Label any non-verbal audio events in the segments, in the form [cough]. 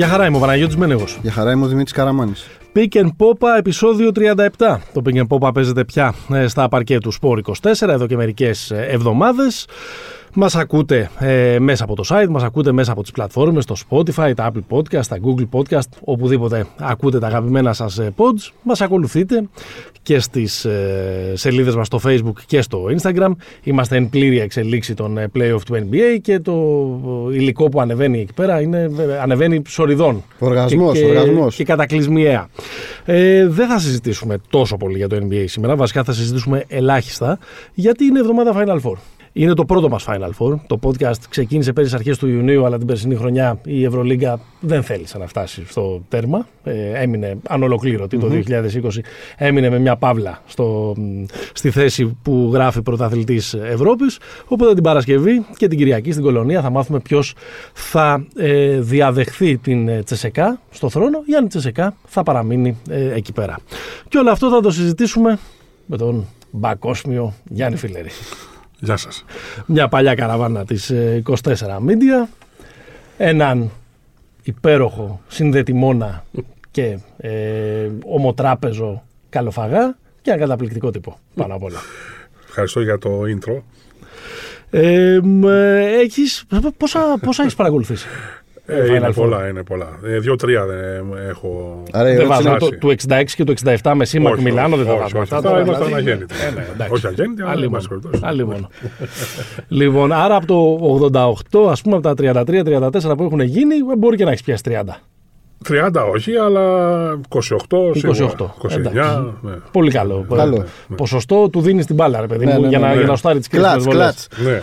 Γεια χαρά είμαι ο Παναγιώτης Μένεγος. Γεια χαρά είμαι ο Δημήτρης Καραμάνης. Pick and Popa επεισόδιο 37. Το Pick and Popa παίζεται πια ε, στα παρκέ του Sport 24 εδώ και μερικές ε, εβδομάδες. Μας ακούτε ε, μέσα από το site, μας ακούτε μέσα από τις πλατφόρμες, το Spotify, τα Apple Podcast, τα Google Podcast, οπουδήποτε ακούτε τα αγαπημένα σας ε, pods. Μας ακολουθείτε και στις ε, σελίδες μας στο Facebook και στο Instagram. Είμαστε εν πλήρη εξελίξη των ε, playoff του NBA και το υλικό που ανεβαίνει εκεί πέρα είναι, ανεβαίνει σοριδών. Οργασμός, και, οργασμός. Και κατακλυσμιαία. Ε, δεν θα συζητήσουμε τόσο πολύ για το NBA σήμερα. Βασικά θα συζητήσουμε ελάχιστα γιατί είναι εβδομάδα Final Four. Είναι το πρώτο μας Final Four. Το podcast ξεκίνησε πέρυσι αρχές του Ιουνίου, αλλά την περσινή χρονιά η Ευρωλίγκα δεν θέλησε να φτάσει στο τέρμα. Ε, έμεινε ανολοκλήρωτη το 2020. Έμεινε με μια παύλα στο, στη θέση που γράφει πρωταθλητής Ευρώπης. Οπότε την Παρασκευή και την Κυριακή στην Κολονία θα μάθουμε ποιος θα ε, διαδεχθεί την ε, Τσεσεκά στο θρόνο ή αν η Τσεσεκά θα παραμείνει ε, εκεί πέρα. Και όλο αυτό θα το συζητήσουμε με τον παγκόσμιο Γιάννη Φιλέρη. Γεια σας. Μια παλιά καραβάνα της ε, 24 Media. Έναν υπέροχο συνδετημόνα και ε, ομοτράπεζο καλοφαγά και ένα καταπληκτικό τύπο πάνω απ' όλα. Ευχαριστώ για το intro. Ε, μ, ε, έχεις, πόσα, πόσα έχεις παρακολουθήσει; Ε, Final είναι Four. πολλά, είναι πολλά. Ε, Δύο-τρία δεν έχω. Άρα η Δεν ερώτηση βάζω είναι... το, του 66 και το 67 με σήμα Όχι, Μιλάνο, δεν τα όχι, βάζω όχι, αυτά. αυτά τώρα, ήμασταν δηλαδή. αγέννητοι. Ε, ναι, εντάξει. Όχι αγέννητοι, αλλά Άλλη εν μόνο. πάση περιπτώσει. Άλλη μόνο. λοιπόν, άρα από το 88, ας πούμε από τα 33-34 που έχουν γίνει, μπορεί και να έχεις πιάσει 30. 30 όχι, αλλά 28 σίγουρα. 28, 29. εντάξει. Ναι. Πολύ καλό. Καλό. Ποσοστό του δίνεις την μπάλα, ρε παιδί Ναι, μου, ναι, για, ναι, να, ναι. για να στάρει τις κρίσιμε Κλατς, κλατς. Ναι.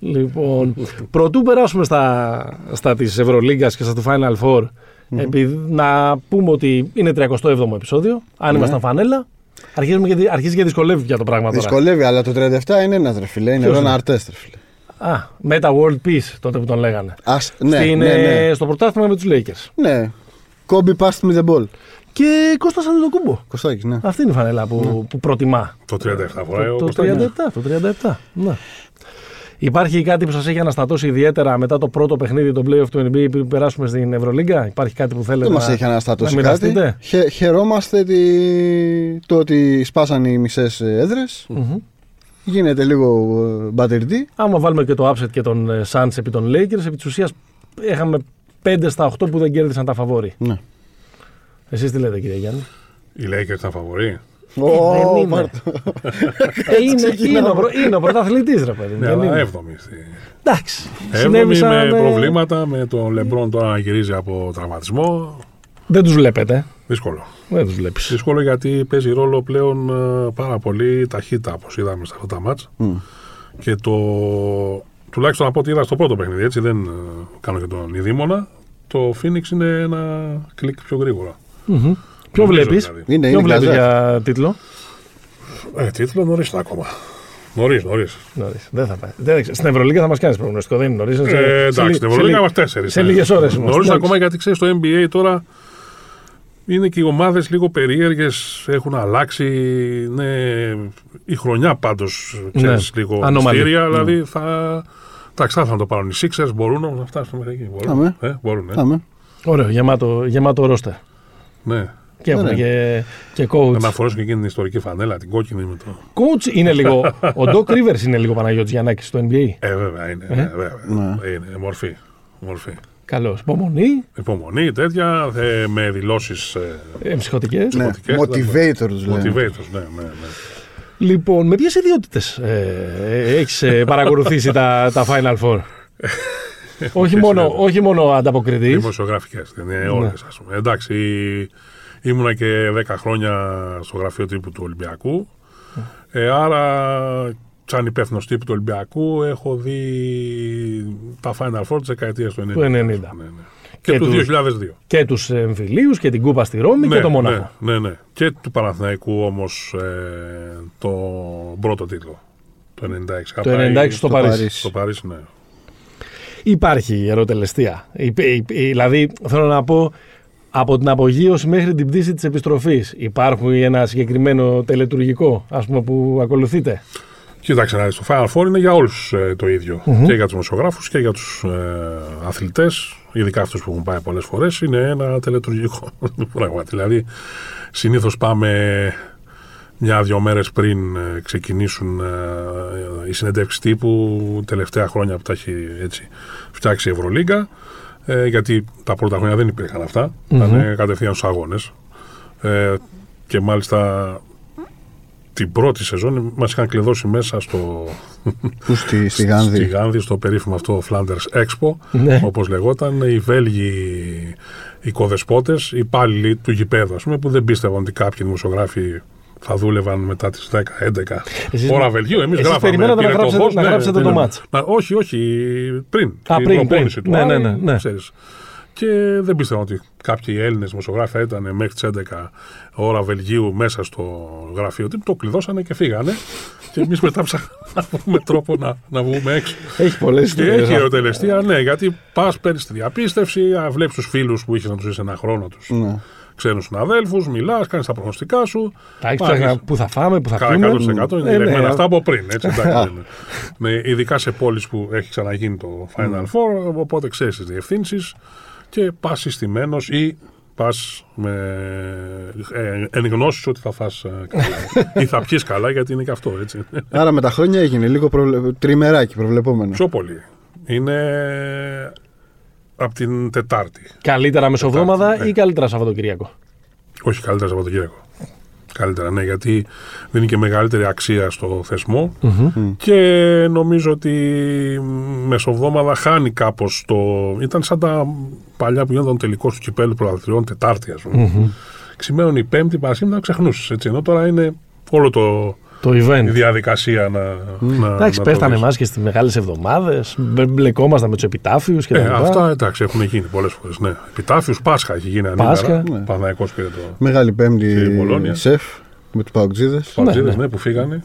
Λοιπόν, πρωτού περάσουμε στα, στα της Ευρωλίγκας και στα του Final Four, επειδή, να πούμε ότι είναι 37ο επεισόδιο. Αν Ναι. ήμασταν φανέλα, αρχίζουμε και, δυ- αρχίζει και δυσκολεύει πια το πράγμα τώρα. Δυσκολεύει, αλλά το 37 είναι ένας ρε φίλε. Είναι Ποιος ένα είναι; αρτές ρε φίλε. Α, Meta World Peace τότε που τον λέγανε. Ας, ναι, Στην, ναι, ναι. ε, Στο πρωτάθλημα με τους Lakers. Ναι. Kobe passed me the ball. Και Κώστας Αντετοκούμπο. Κωστάκης, ναι. Αυτή είναι η φανέλα που, που προτιμά. Το 37 φοράει ο Το, το Κωνσταντίνος. 37, το 37. Ναι. Υπάρχει κάτι που σας έχει αναστατώσει ιδιαίτερα μετά το πρώτο παιχνίδι των playoff του NBA πριν περάσουμε στην Ευρωλίγκα; Υπάρχει κάτι που θέλετε Δεν να, μας έχει αναστατώσει να κάτι. μοιραστείτε. Χε, χαιρόμαστε τη... το ότι σπάσαν οι μισές έδρες. Μμμ. Γίνεται λίγο ε, μπατερντή. Άμα βάλουμε και το upset και τον ε, Suns επί των Lakers, επί της ουσίας είχαμε 5 στα 8 που δεν κέρδισαν τα φαβόρη. Ναι. Εσείς τι λέτε κύριε Γιάννη; Οι Lakers ήταν φαβοροί. Ω, δεν είναι. πάρ' το. Ε, είναι, είναι, ο, προ- είναι ο πρωταθλητής ρε παιδί. μου, Ναι, δεν αλλά είναι. έβδομη. στη- Εντάξει. Έβδομη συνέβησαν, με ε, προβλήματα, με τον Λεμπρόν τώρα να γυρίζει από τραυματισμό. Δεν τους βλέπετε. Δύσκολο. Δεν τους βλέπεις. Δύσκολο γιατί παίζει ρόλο πλέον ε, πάρα πολύ ταχύτητα, όπως είδαμε σε αυτά τα μάτς. Μμ. Και το. Τουλάχιστον από ό,τι είδα στο πρώτο παιχνίδι, έτσι δεν ε, κάνω και τον ειδήμονα. Το Phoenix είναι ένα κλικ πιο γρήγορα. Μμμ. Ποιο Νομίζω, βλέπεις; δηλαδή. Είναι, Ποιο είναι βλέπεις γαζάκι. για τίτλο; Ε, τίτλο νωρίς ακόμα. Νωρίς, νωρίς. Νωρίς. Δεν θα πάει. Δεν, ξέρω. στην Ευρωλίγα θα μας κάνεις προγνωστικό. Δεν είναι νωρίς. Ε, εντάξει, στην Ευρωλίγα είμαστε τέσσερις. σε λίγες ώρες είμαστε. Νωρίς Εντάξει. ακόμα γιατί ξέρεις το NBA τώρα είναι και οι ομάδες λίγο περίεργες. Έχουν αλλάξει. Ναι, η χρονιά πάντως ξέρεις Ναι, λίγο ανομαλή. μυστήρια. Δηλαδή θα. Εντάξει, θα ήθελα να το πάρουν οι Sixers. Μπορούν όμως να φτάσουν μέχρι εκεί. Μπορούν. Αμέ. Ε, μπορούν, ε. Πάμε. Ωραίο, γεμάτο, γεμάτο ρόστερ. Ναι. Και έχουν Ωραία. και, και coach. Να φορέσουν και εκείνη την ιστορική φανέλα, την κόκκινη με το. Coach είναι λίγο. ο Doc Rivers είναι λίγο Παναγιώτης Γιαννάκης στο NBA. Ε, βέβαια είναι. Ε; ναι, βέβαια. Ναι. Είναι μορφή. μορφή. Καλώς. Υπομονή, Υπομονή, τέτοια, ε, με δηλώσεις ε, εμψυχωτικέ. Ναι. Πολιτικές, Motivator τους λένε. motivators. Ναι, ναι, ναι. Λοιπόν, με ποιες ιδιότητες ε, έχεις παρακολουθήσει τα, τα Final Four; [laughs] όχι, μόνο, είναι. όχι μόνο ανταποκριτής. Δημοσιογραφικές. Είναι Ναι. όλες, ας πούμε. Εντάξει, ήμουνα και 10 χρόνια στο γραφείο τύπου του Ολυμπιακού. Ε, άρα, σαν υπεύθυνος τύπου του Ολυμπιακού, έχω δει τα Final Four της δεκαετίας του 90. Του 90. Ναι, ναι. Και, Και του του- 2002. Και τους εμφυλίους και την Κούπα στη Ρώμη και το Μονάχο. Ναι, ναι, ναι. Και του Παναθηναϊκού όμως ε, το πρώτο τίτλο. Το 96. Το Είχα πάει 96 στο Παρίσι. Παρίσι. Στο Παρίσι, ναι. Υπάρχει ερωτελεστία. Υπ- υπ- Δηλαδή, θέλω να πω, από την απογείωση μέχρι την πτήση της επιστροφής υπάρχει ένα συγκεκριμένο τελετουργικό, ας πούμε, που ακολουθείτε; Κοίταξε να δεις, το Final Four είναι για όλους ε, το ίδιο. Και για τους δημοσιογράφους και για τους ε, αθλητές, ειδικά αυτούς που έχουν πάει πολλές φορές, είναι ένα τελετουργικό [laughs] πράγμα. Δηλαδή, συνήθως πάμε μια-δυο μέρες πριν ε, ξεκινήσουν ε, οι συνεντεύξεις τύπου, τελευταία χρόνια που τα έχει έτσι, φτιάξει η Ευρωλίγκα, ε, γιατί τα πρώτα χρόνια δεν υπήρχαν αυτά, ήταν κατευθείαν στους αγώνες. Ε, και μάλιστα την πρώτη σεζόν μας είχαν κλειδώσει μέσα στο, [laughs] Πού στη, στη Γάνδη. στη Γάνδη, στο περίφημο αυτό Flanders Expo, Ναι. όπως λεγόταν, οι Βέλγοι οικοδεσπότες, οι υπάλληλοι του γηπέδου, ας πούμε, που δεν πίστευαν ότι κάποιοι δημοσιογράφοι θα δούλευαν μετά τις 10-11 Εσείς- ώρα Βελγίου. Εμείς εσείς γράφαμε. περιμένατε να πήρε το γράψετε- φως, να ναι, γράψετε τι το λέμε. μάτς. Να- όχι, όχι, πριν. Α, την πριν, προπόνηση πριν. του Ναι, Άρη, ναι, ναι, ναι. ξέρεις. Και δεν πίστευαν ότι κάποιοι Έλληνες δημοσιογράφοι θα ήταν μέχρι τις 11 ώρα Βελγίου μέσα στο γραφείο του. Το κλειδώσανε και φύγανε. και εμείς μετά ψάχναμε [laughs] να βρούμε τρόπο να, να βγούμε έξω. Έχει πολλές Και ιστορίε. έχει ερωτελεστία, ναι, γιατί πας, παίρνεις τη διαπίστευση, βλέπεις τους φίλους που είχες να τους ζήσει ένα χρόνο, τους Ναι. ξένους συναδέλφους, μιλάς, κάνεις τα προγνωστικά σου. Τα έχεις Πας- ψάξει πού θα φάμε, πού θα Κα- πούμε. 100% είναι Ε, ναι, λεγμένα α- αυτά από πριν. Έτσι, [laughs] εντάξει, δεν είναι. ναι, ειδικά σε πόλεις που έχει ξαναγίνει το Final Four, οπότε ξέρεις τις διευθύνσεις και πας συστημένος ή πας με ε, εν γνώση ότι θα φας ε, καλά. [laughs] ή θα πιεις καλά, γιατί είναι και αυτό έτσι. Άρα με τα χρόνια έγινε λίγο προβλε... τριμεράκι προβλεπόμενο. Πιο πολύ. Είναι από την Τετάρτη. Καλύτερα μεσοβδόμαδα Τετάρτη, ναι. ή καλύτερα Σαββατοκύριακο. Όχι καλύτερα Σαββατοκύριακο. Καλύτερα, ναι, γιατί δίνει και μεγαλύτερη αξία στο θεσμο και νομίζω ότι μεσοβδόμαδα χάνει κάπως το... Ήταν σαν τα παλιά που γινόταν τελικός του κυπέλου πρωταθλητριών Τετάρτη, ας πούμε. Ξημένουν η Πέμπτη, Παρασκευή, να ξεχνούσες. Έτσι. Ενώ τώρα είναι όλο το, Το η event. διαδικασία να. να Εντάξει, να το πέφτανε δεις. εμάς και στις μεγάλες εβδομάδες. Μπλεκόμασταν με τους επιτάφιους και Ε, τα λοιπά. αυτά εντάξει έχουν γίνει πολλές φορές. Ναι. Επιτάφιους, Πάσχα έχει γίνει Πάσχα. ανήμερα. Ναι. Παναθηναϊκός πήρε το. Μεγάλη πέμπτη Στη Μπολόνια. σεφ με τους Παουτζίδε. Παρτίδες, ναι. ναι, που φύγανε.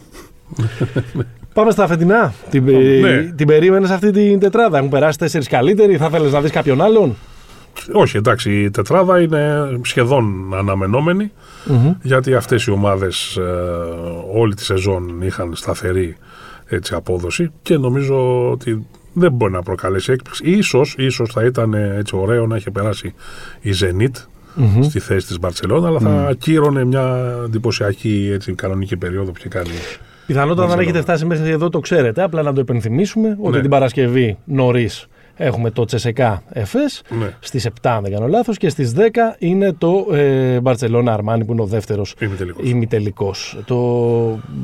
Πάμε στα φετινά. Την, Ναι. την περίμενες αυτή την τετράδα. Έχουν περάσει τέσσερις καλύτεροι. Θα ήθελε να δεις κάποιον άλλον; Όχι, εντάξει, η τετράδα είναι σχεδόν αναμενόμενη, γιατί αυτές οι ομάδες ε, όλη τη σεζόν είχαν σταθερή έτσι, απόδοση και νομίζω ότι δεν μπορεί να προκαλέσει έκπληξη. Ίσως, ίσως θα ήταν ε, έτσι ωραίο να είχε περάσει η Zenit στη θέση της Μπαρτσελώνα, αλλά θα ακύρωνε μια εντυπωσιακή έτσι, κανονική περίοδο που είχε κάνει. Πιθανότατα αν Μπαρσελόνα. έχετε φτάσει μέχρι εδώ το ξέρετε. Απλά να το υπενθυμίσουμε ότι Ναι. την Παρασκευή νωρίς έχουμε το Τσεσεκά Εφές. Ναι, Στις 7, αν δεν κάνω λάθος, και στις 10 είναι το ε, Μπαρσελόνα Αρμάνι που είναι ο δεύτερος είμαι τελικός. ημιτελικός. Το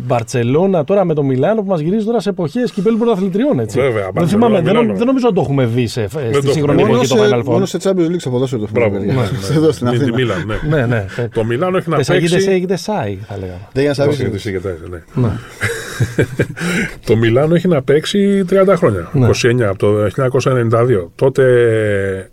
Μπαρσελόνα τώρα με το Μιλάνο που μας γυρίζει τώρα σε εποχές κυπέλου πρωταθλητριών. Έτσι. Βέβαια, δεν, Μπαρσελόνα, θυμάμαι, δεν, Μιλάνο. δεν νομίζω να το έχουμε δει σε, στη το σύγχρονη έχουμε. εποχή Μόνο, το σε, Final Four. μόνο σε Champions League στο ποδόσφαιρο το Μπράβο. παιδιά. Ναι, ναι. [laughs] Εδώ στην Την- Τη Αθήνα. Μίλαν, ναι. Ναι, ναι. Το Μιλάνο έχει να Τεσσαγίδε παίξει. έγινε Σάι, θα λέγαμε. Δεν για να Όχι, σαβείς. δεν συγκεντρώνει, ναι. το Μιλάνο έχει να παίξει 30 χρόνια. Ναι. 29 από το 1992. Τότε,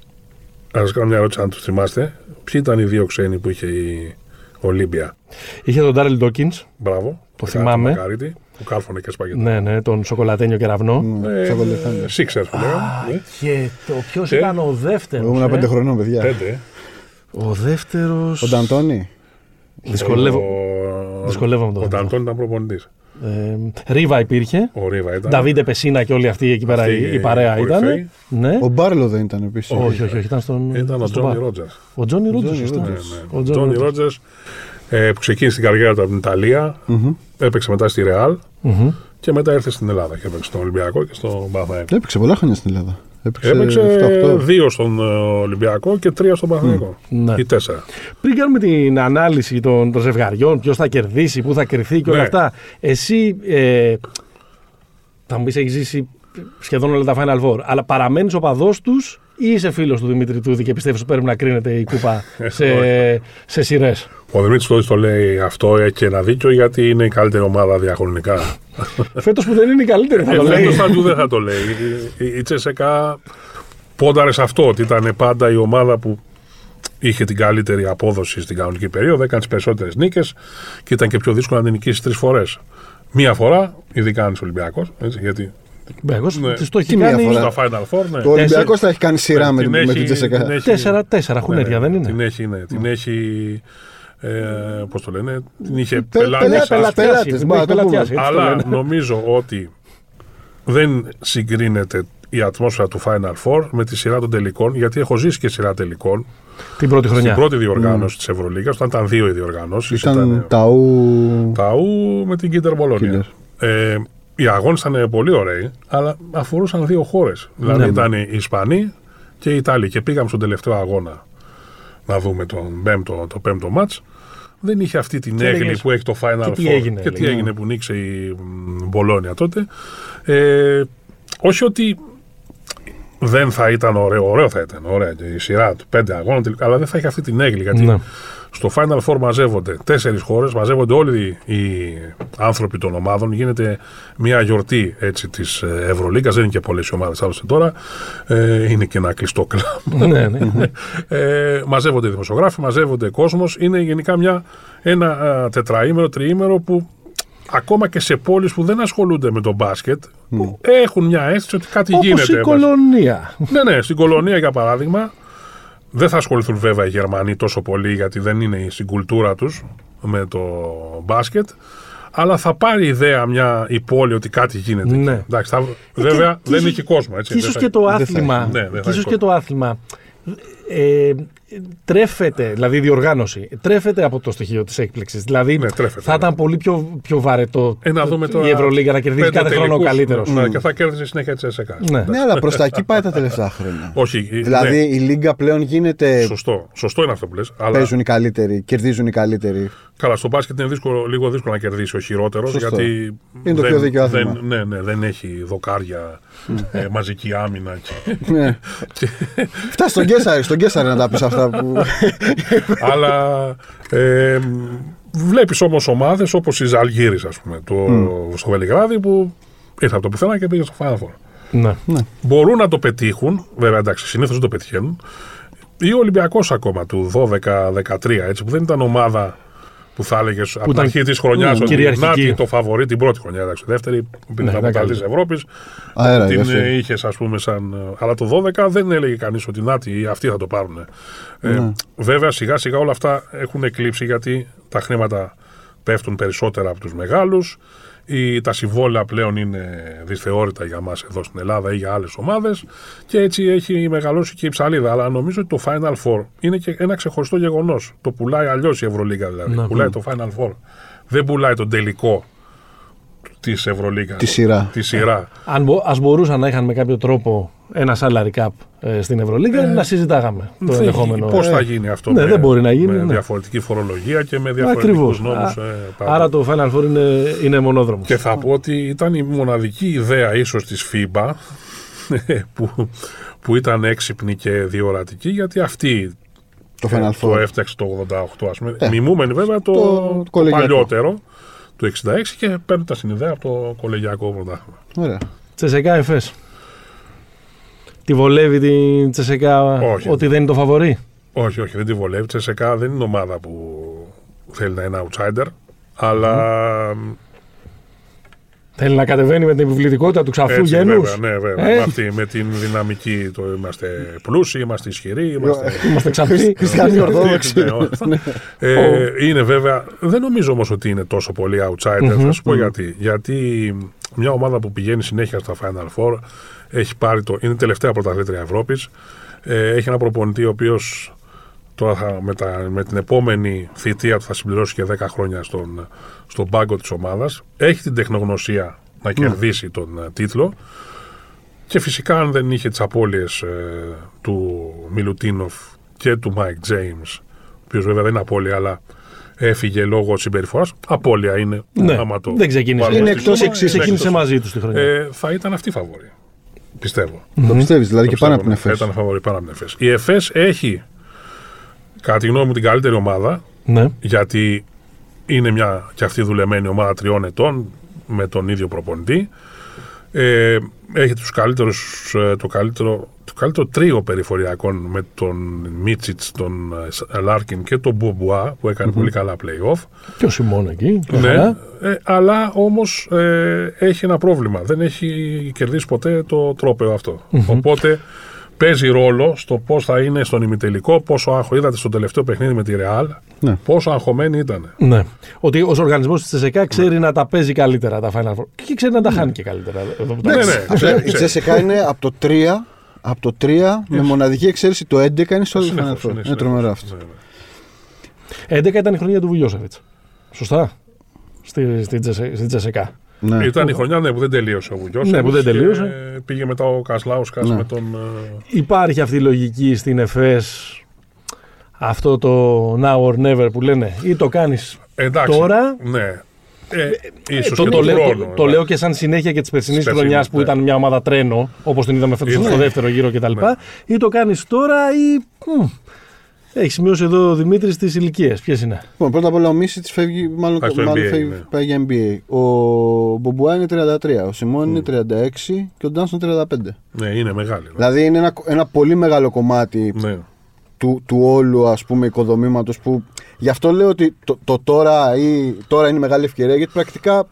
ας κάνω μια ερώτηση αν του θυμάστε, ποιοι ήταν οι δύο ξένοι που είχε η Ολύμπια; Είχε τον Ντάρελ Ντόκιν. Μπράβο. Το Κάτι θυμάμαι. Μακαρίτη, που κάρφωνε και σπαγγετό. Ναι, ναι, τον σοκολατένιο κεραυνό. Ε, Σοκολατένιο. Sixers που λέγαμε. ναι. Και το ποιος Και- ήταν ο δεύτερος. Εγώ ήμουν πέντε χρονών, παιδιά. Πέντε. Ο δεύτερο. Ο Νταντώνη. Δυσκολεύω. Ο- Δυσκολεύομαι το Ο θέμα. Νταντών ήταν προπονητής. Ε, Ρίβα υπήρχε. Ο Ρίβα ήταν. Νταβίντε Πεσίνα και όλοι αυτοί εκεί πέρα Αυτοί η, η οι παρέα ήταν. κορυφαίοι. Ναι. Ο Μπάρλο δεν ήταν επίσης. όχι, όχι, όχι, ήταν στον. Ήταν ο στον Τζόνι μπαρ. Ρότζερς. Ο Τζόνι Ρότζερς. Τζόνι σωστά. Ρότζερς. Ο Ο Τζόνι Τζόνι Ρότζερς. Ρότζερς ε, που ξεκίνησε την καριέρα του από την Ιταλία, έπαιξε μετά στη Ρεάλ Μμμ. και μετά ήρθε στην Ελλάδα και έπαιξε στον Ολυμπιακό και στον Παναθηναϊκό. Έπαιξε πολλά χρόνια στην Ελλάδα. Έπαιξε, Έπαιξε 7-8. δύο στον ε, Ολυμπιακό και τρία στον Παναθηναϊκό. Ναι. Ή τέσσερα. Πριν κάνουμε την ανάλυση των, των ζευγαριών, ποιος θα κερδίσει, πού θα κρυθεί και όλα Ναι. αυτά, εσύ ε, θα μου πεις έχεις ζήσει σχεδόν όλα τα Final Four, αλλά παραμένεις ο παδός τους ή είσαι φίλος του Δημήτρη Τούδη και πιστεύεις ότι πρέπει να κρίνεται η κούπα [laughs] σε, σε σειρές; Ο Δημήτρης Τόδη το λέει αυτό, έχει ένα δίκιο γιατί είναι η καλύτερη ομάδα διαχρονικά. [laughs] Φέτος που δεν είναι η καλύτερη, θα το Ε, λέει. φέτος θα του δεν θα το λέει. Η, η, η Τσεσεκά πόνταρε σε αυτό, ότι ήταν πάντα η ομάδα που είχε την καλύτερη απόδοση στην κανονική περίοδο, έκανε τις περισσότερες νίκες και ήταν και πιο δύσκολο να την νικήσει τρεις φορές. Μία φορά, ειδικά αν είσαι Ολυμπιακός, γιατί Εγώ Ναι. της το έχει Τι μία κάνει φορά. στα Final Four, ναι. Ο Ολυμπιακός θα έχει κάνει σειρά με, Την με έχει- την Τζεσσεκά. την έχει- τέσσερα, τέσσερα χουνέρια, ναι, δεν είναι; Την έχει, ναι, την έχει Ε, Πώς το λένε, την είχε Πε- πελάτη. πελάτες, σαν- πελάτες, Πελάτες, μπορεί να το πούμε. πελατιάσει, έτσι το Αλλά λένε. νομίζω ότι δεν συγκρίνεται η ατμόσφαιρα του Final Four με τη σειρά των τελικών, γιατί έχω ζήσει και σειρά τελικών. Την πρώτη χρονιά. Στην πρώτη διοργάνωση της Ευρωλίγας, όταν ήταν δύο οι διοργανώσεις. Ήταν ταού. Ταού με την Κίντερ Μπολόνια. Ε, οι αγώνες ήταν πολύ ωραίοι, αλλά αφορούσαν δύο χώρες. Δηλαδή Ναι. ήταν οι Ισπανοί και οι Ιταλοί. Και πήγαμε στον τελευταίο αγώνα να δούμε τον πέμπτο, το πέμπτο μάτς. Δεν είχε αυτή την Και έγκλη έλεγες, που έχει το Final και τι Four. έγινε, και τι έλεγε. έγινε που νίξε η μ, Μπολόνια τότε. Ε, όχι ότι δεν θα ήταν ωραίο, ωραίο θα ήταν, ωραία και η σειρά του πέντε αγώνων, τελικά, αλλά δεν θα είχε αυτή την έγκλη. Γιατί Ναι. Στο Final Four μαζεύονται τέσσερις χώρες, μαζεύονται όλοι οι άνθρωποι των ομάδων. Γίνεται μια γιορτή έτσι της Ευρωλίγκας. Δεν είναι και πολλές ομάδες άλλωστε τώρα. Ε, είναι και ένα κλειστό κλαμπ. ναι, ναι. [laughs] Ε, μαζεύονται δημοσιογράφοι, μαζεύονται κόσμος. Είναι γενικά μια, ένα α, τετραήμερο, τριήμερο που ακόμα και σε πόλεις που δεν ασχολούνται με τον μπάσκετ που έχουν μια αίσθηση ότι κάτι Όπως γίνεται. η εν κολονία. ναι, ναι, στην κολονία για παράδειγμα. Δεν θα ασχοληθούν βέβαια οι Γερμανοί τόσο πολύ γιατί δεν είναι στην κουλτούρα τους με το μπάσκετ. Αλλά θα πάρει ιδέα μια η πόλη ότι κάτι γίνεται. εκεί. Ναι. Εντάξει, θα- βέβαια και δεν ίσως- είχε κόσμος. Έτσι, Και δεν ίσως θα- και το δεν θα άθλημα. έχει. Ναι, δεν θα και ίσως έχει και το άθλημα. Ε, τρέφεται, δηλαδή η διοργάνωση, τρέφεται από το στοιχείο της έκπληξης. Δηλαδή Ναι, τρέφεται, θα ναι. ήταν πολύ πιο, πιο βαρετό Ε, να δούμε τώρα η Ευρωλίγα να κερδίσει πέντε κάθε χρόνο ο τελικούς, καλύτερος. Ναι, και θα κέρδιζε συνέχεια τη ΕΣΕΚΑ. Ναι. Ναι, αλλά προς τα εκεί πάει τα τελευταία χρόνια. [laughs] Όχι. Δηλαδή ναι, η Λίγκα πλέον γίνεται. σωστό. Σωστό είναι αυτό που λες. Αλλά Παίζουν οι καλύτεροι, κερδίζουν οι καλύτεροι. καλά, στο μπάσκετ είναι δύσκολο, λίγο δύσκολο να κερδίσει ο χειρότερος. Σωστό. Γιατί Είναι το δεν, πιο δίκαιο άθλημα. δεν, ναι, ναι, δεν έχει δοκάρια, ε, μαζική άμυνα. Και, Ναι. Φτάσει στον Κέσσαρη, στον Κέσσαρη να τα πεις αυτά που. [laughs] αλλά ε, βλέπεις όμως ομάδες όπως η Ζαλγίρη, ας πούμε, το, στο Βελιγράδι που ήρθε από το πουθενά και πήγε στο Final Four. Ναι. Μπορούν να το πετύχουν, βέβαια εντάξει, συνήθως δεν το πετυχαίνουν. Ή ο Ολυμπιακός ακόμα του 12-13, έτσι, που δεν ήταν ομάδα που θα έλεγε από την ήταν αρχή της χρονιάς μ, ότι κυριαρχική. να τι, το φαβορεί την πρώτη χρονιά. Εντάξει, δεύτερη που πήγε Ναι, από δεν τα της καλύτερη. Ευρώπης. Αέρα, η Την δεύτερη. είχες, ας πούμε, σαν. ε, Αλλά το 12 δεν έλεγε κανείς ότι να τι, αυτοί θα το πάρουν. Ε, Ναι. βέβαια, σιγά σιγά όλα αυτά έχουν εκλείψει γιατί τα χρήματα πέφτουν περισσότερα από τους μεγάλους. Τα συμβόλαια πλέον είναι δυσθεώρητα για μας εδώ στην Ελλάδα ή για άλλες ομάδες και έτσι έχει μεγαλώσει και η ψαλίδα. Αλλά νομίζω ότι το Final Four είναι και ένα ξεχωριστό γεγονός. Το πουλάει αλλιώς η Ευρωλίγα δηλαδή. Να, πουλάει το Final Four. Δεν πουλάει τον τελικό της Ευρωλίγας. Τη σειρά. Τη σειρά. Αν μπο, ας μπορούσαν να είχαν με κάποιο τρόπο ένα salary cap ε, στην Ευρωλίγα, να συζητάγαμε το Δεν- ενδεχόμενο. Πώς θα Ε, γίνει αυτό ναι, με, δεν μπορεί να γίνει, με ναι. διαφορετική φορολογία και με διαφορετικούς Ακριβώς. νόμους. Α, ε, πάντα. Άρα το Final Four είναι, είναι μονόδρομος. Και θα πω ότι ήταν η μοναδική ιδέα ίσως της FIBA που, που ήταν έξυπνη και διορατική γιατί αυτή Το ε, Final το Four. έφτιαξε το 88 ας πούμε. Ε, Μιμούμενη βέβαια το, το το κολεγιακό. παλιότερο του 66 και παίρνουν τα συνειδέα από το κολεγιακό πρωτάθλημα. Ωραία. Τσεσεκά εφές. Τη βολεύει την Τσεσεκά Όχι. ότι δεν είναι το φαβορή; Όχι, όχι, δεν τη βολεύει. Τσεσεκά δεν είναι ομάδα που θέλει να είναι outsider, αλλά Θέλει να κατεβαίνει με την επιβλητικότητα του ξαφού Έτσι, γένους. βέβαια, ναι, βέβαια. Ε. Με, αυτή, με την δυναμική το είμαστε πλούσιοι, είμαστε ισχυροί. Είμαστε... Είμαστε ξαφνοί. Χριστιανοί Ορθόδοξοι. Ναι, όλα αυτά. ε, είναι βέβαια, δεν νομίζω όμως ότι είναι τόσο πολύ outsider. Θα σου πω γιατί. Γιατί μια ομάδα που πηγαίνει συνέχεια στα Final Four έχει πάρει το, είναι η τελευταία πρωταθλήτρια Ευρώπης. Ε, έχει ένα προπονητή ο οποίος τώρα θα, με, τα- με την επόμενη θητεία του θα συμπληρώσει και 10 χρόνια στον, στον πάγκο της ομάδας. Έχει την τεχνογνωσία να κερδίσει τον ε, τίτλο. Και φυσικά αν δεν είχε τις απώλειες ε, του Μιλουτίνοφ και του Μάικ Τζέιμς, ο οποίος βέβαια δεν είναι απώλεια, αλλά έφυγε λόγω συμπεριφοράς, απώλεια είναι. Ναι, άμα το δεν ξεκίνησε. βάλουμε Είναι στη εκτός σούμα, εξής. είναι Ξεκίνησε εκτός. μαζί τους τη χρονιά. Ε, θα ήταν αυτή η φαβορή. Πιστεύω. Το πιστεύεις, δηλαδή Το και πάνω από την πιστεύω, ναι. ΕΦΕΣ. Θα Ήταν φαβορή πάνω από την ΕΦΕΣ. Η ΕΦΕΣ έχει, κατά τη γνώμη μου, την καλύτερη ομάδα, ναι. γιατί είναι μια και αυτή δουλεμένη ομάδα τριών ετών με τον ίδιο προπονητή. Ε, έχει τους καλύτερους, ε, το, καλύτερο, το καλύτερο τρίο περιφερειακών με τον Μίτσιτς, τον ε, Λάρκιν και τον Μπομπουά που έκανε πολύ καλά play-off. Και ο Σιμόν εκεί. μια Ναι, χαρά. ε, αλλά όμως ε, έχει ένα πρόβλημα. Δεν έχει κερδίσει ποτέ το τρόπαιο αυτό. Οπότε παίζει ρόλο στο πώς θα είναι στον ημιτελικό, πόσο άγχο είδατε στο τελευταίο παιχνίδι με τη Ρεάλ, Ναι. πόσο αγχωμένοι ήταν. Ναι. Ότι ω οργανισμός της Τσεσεκά ξέρει να τα παίζει καλύτερα τα Final Four. Και ξέρει να τα χάνει και καλύτερα. Εδώ που τα Ναι, παίζει. ναι. Αυτό, ξέρει, η ξέρει. Τσέσσεκα είναι από το 3, από το 3 με μοναδική εξαίρεση το 11 είναι στο Συνεχώς, Final Four. είναι Είναι συνεχώς. τρομερό αυτό. Ναι, ναι. 11 ήταν η χρονιά του Βουλιώσεβιτ. Σωστά. Στη, στη, Τζεσε- στη Τσεσεκά. Ναι. Ήταν η χρονιά ναι, που δεν τελείωσε ο Βουγιός. Ναι, που δεν τελείωσε. πήγε μετά ο Κασλάουσκας Ναι. με τον. ε, Υπάρχει αυτή η λογική στην ΕΦΕΣ αυτό το now or never που λένε ή το κάνεις Εντάξει. Τώρα- Ναι. Ε, ίσως το, και το, τον λέω, χρόνο, το, το εντάξει. λέω και σαν συνέχεια και της περσινής Της χρονιάς περσινής, που ναι. ήταν μια ομάδα τρένο, όπως την είδαμε φέτος Είναι. στο δεύτερο γύρο κτλ. Ναι. Ή το κάνεις τώρα ή. μ, Έχει σημειώσει εδώ ο Δημήτρης τις ηλικίες. Ποιες είναι; Λοιπόν, πρώτα απ' όλα ο Μίσιτ φεύγει, μάλλον, Πάει στο μάλλον NBA, φεύγει, ναι. πάει για NBA. Ο Μπομπουά είναι 33, ο Σιμών είναι 36 και ο Ντάνσον 35. Ναι, είναι μεγάλη. ναι. Δηλαδή είναι ένα, ένα πολύ μεγάλο κομμάτι Ναι. του, του όλου ας πούμε οικοδομήματος που γι' αυτό λέω ότι το, το τώρα, ή, τώρα είναι η μεγάλη ευκαιρία γιατί πρακτικά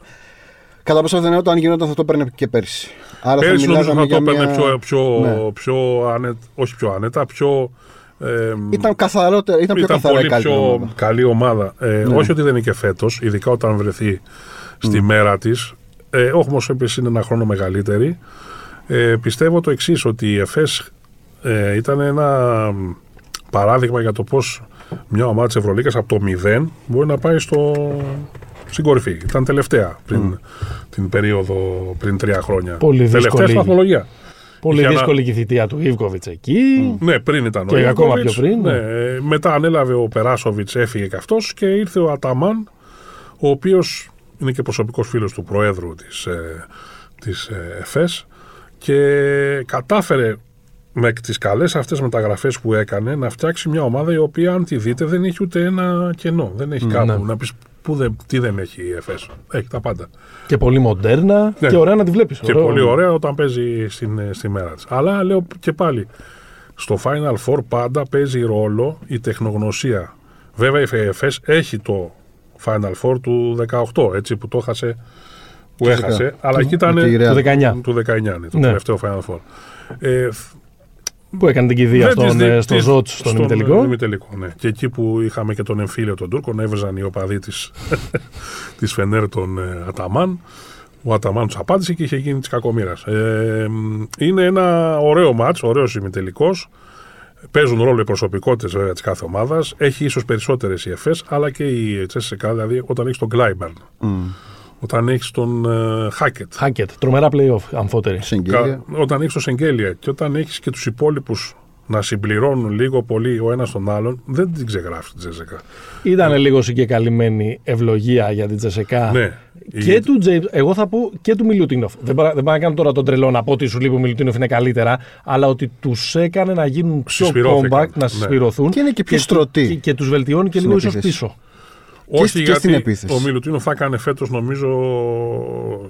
κατά πάσα πιθανότητα αν γινόταν θα το έπαιρνε και πέρσι. Άρα Πέρυσι νομίζω μιλάγαμε θα το για έπαιρνε μια- πιο, πιο, Ναι. πιο άνετα, όχι πιο άνετα, πιο. Ε, Ήταν, καθαρότερα, ήταν πιο ήταν καθαρά η πολύ καλύτερη πιο ομάδα. καλή ομάδα. Ε, Ναι. Όχι ότι δεν είναι και φέτος, ειδικά όταν βρεθεί στη μέρα της. Ε, όχι όμω επίση είναι ένα χρόνο μεγαλύτερη. Ε, πιστεύω το εξής, ότι η ΕΦΕΣ ε, ήταν ένα μ, παράδειγμα για το πώς μια ομάδα της Ευρωλίκα από το 0 μπορεί να πάει στο, στην κορυφή. Ήταν τελευταία πριν την περίοδο πριν τρία χρόνια. Πολύ τελευταία δύσκολη. Σταθμολογία. Πολύ Για να- δύσκολη και η θητεία του Ιβκοβιτς εκεί. Ναι, πριν ήταν Και ο ακόμα Ιβκοβιτς. πιο πριν, ναι. Ναι, ε, μετά ανέλαβε ο Περάσοβιτς, έφυγε και αυτός και ήρθε ο Αταμάν, ο οποίος είναι και προσωπικός φίλος του Προέδρου της της, ε, ΕΦΕΣ και κατάφερε με τις καλές αυτές μεταγραφές που έκανε να φτιάξει μια ομάδα η οποία αν τη δείτε δεν έχει ούτε ένα κενό. Δεν έχει κάπου ναι. να πεις που δεν, τι δεν έχει η ΕΦΕΣ. Έχει τα πάντα. Και πολύ μοντέρνα Ναι. και ωραία να τη βλέπεις. Και πολύ ωραία όταν παίζει στην, στη μέρα της. Αλλά λέω και πάλι, στο Final Four πάντα παίζει ρόλο η τεχνογνωσία. Βέβαια η ΕΦΕΣ έχει το Final Four του 18, έτσι που το έχασε, που Φυσικά. έχασε, αλλά εκεί ήταν με τη Real. Του 19. του 19, ναι, το Ναι. τελευταίο Final Four. Ε, Που έκανε την κηδεία δεν στον, τις δι- ε, στο τις- Ζότ στον στον ημιτελικό. ημιτελικό, ναι. Και εκεί που είχαμε και τον εμφύλιο των Τούρκων, έβριζαν οι οπαδοί της, [laughs] της Φενέρ τον ε, Αταμάν. Ο Αταμάν τους απάντησε και είχε γίνει της κακομοίρας. Ε, μ, είναι ένα ωραίο μάτς, ωραίος ημιτελικός. Παίζουν ρόλο οι προσωπικότητες βέβαια της κάθε ομάδας. Έχει ίσως περισσότερες οι ΕΦΕΣ, αλλά και η Τσέσσεκα, δηλαδή όταν έχεις τον Γκλάιμπερν, όταν έχεις τον ε, Χάκετ, Χάκετ, τρομερά playoff αμφότερη. Σεγγέλια. Κα- όταν έχεις το Σεγγέλια και όταν έχεις και τους υπόλοιπους να συμπληρώνουν λίγο πολύ ο ένας τον άλλον, δεν την ξεγράφει την Τζέσσεκα. Ήταν λίγο συγκεκαλυμμένη ευλογία για την Τζεσεκά. Ναι. Και Η- του James, εγώ θα πω και του Μιλουτίνοφ. Δεν πάω δεν πάω να κάνω τώρα τον τρελό να πω ότι σου λείπει ο Μιλουτίνοφ είναι καλύτερα, αλλά ότι τους έκανε να γίνουν πιο Συσπηρώθηκαν, compact, να ναι. συσπηρωθούν. Και είναι και πιο του- στρωτοί. Και, και τους βελτιώνει και Στην λίγο ίσως επίθεση. πίσω. Όχι και γιατί στην επίθεση. ο Μιλουτίνο θα έκανε φέτος, νομίζω,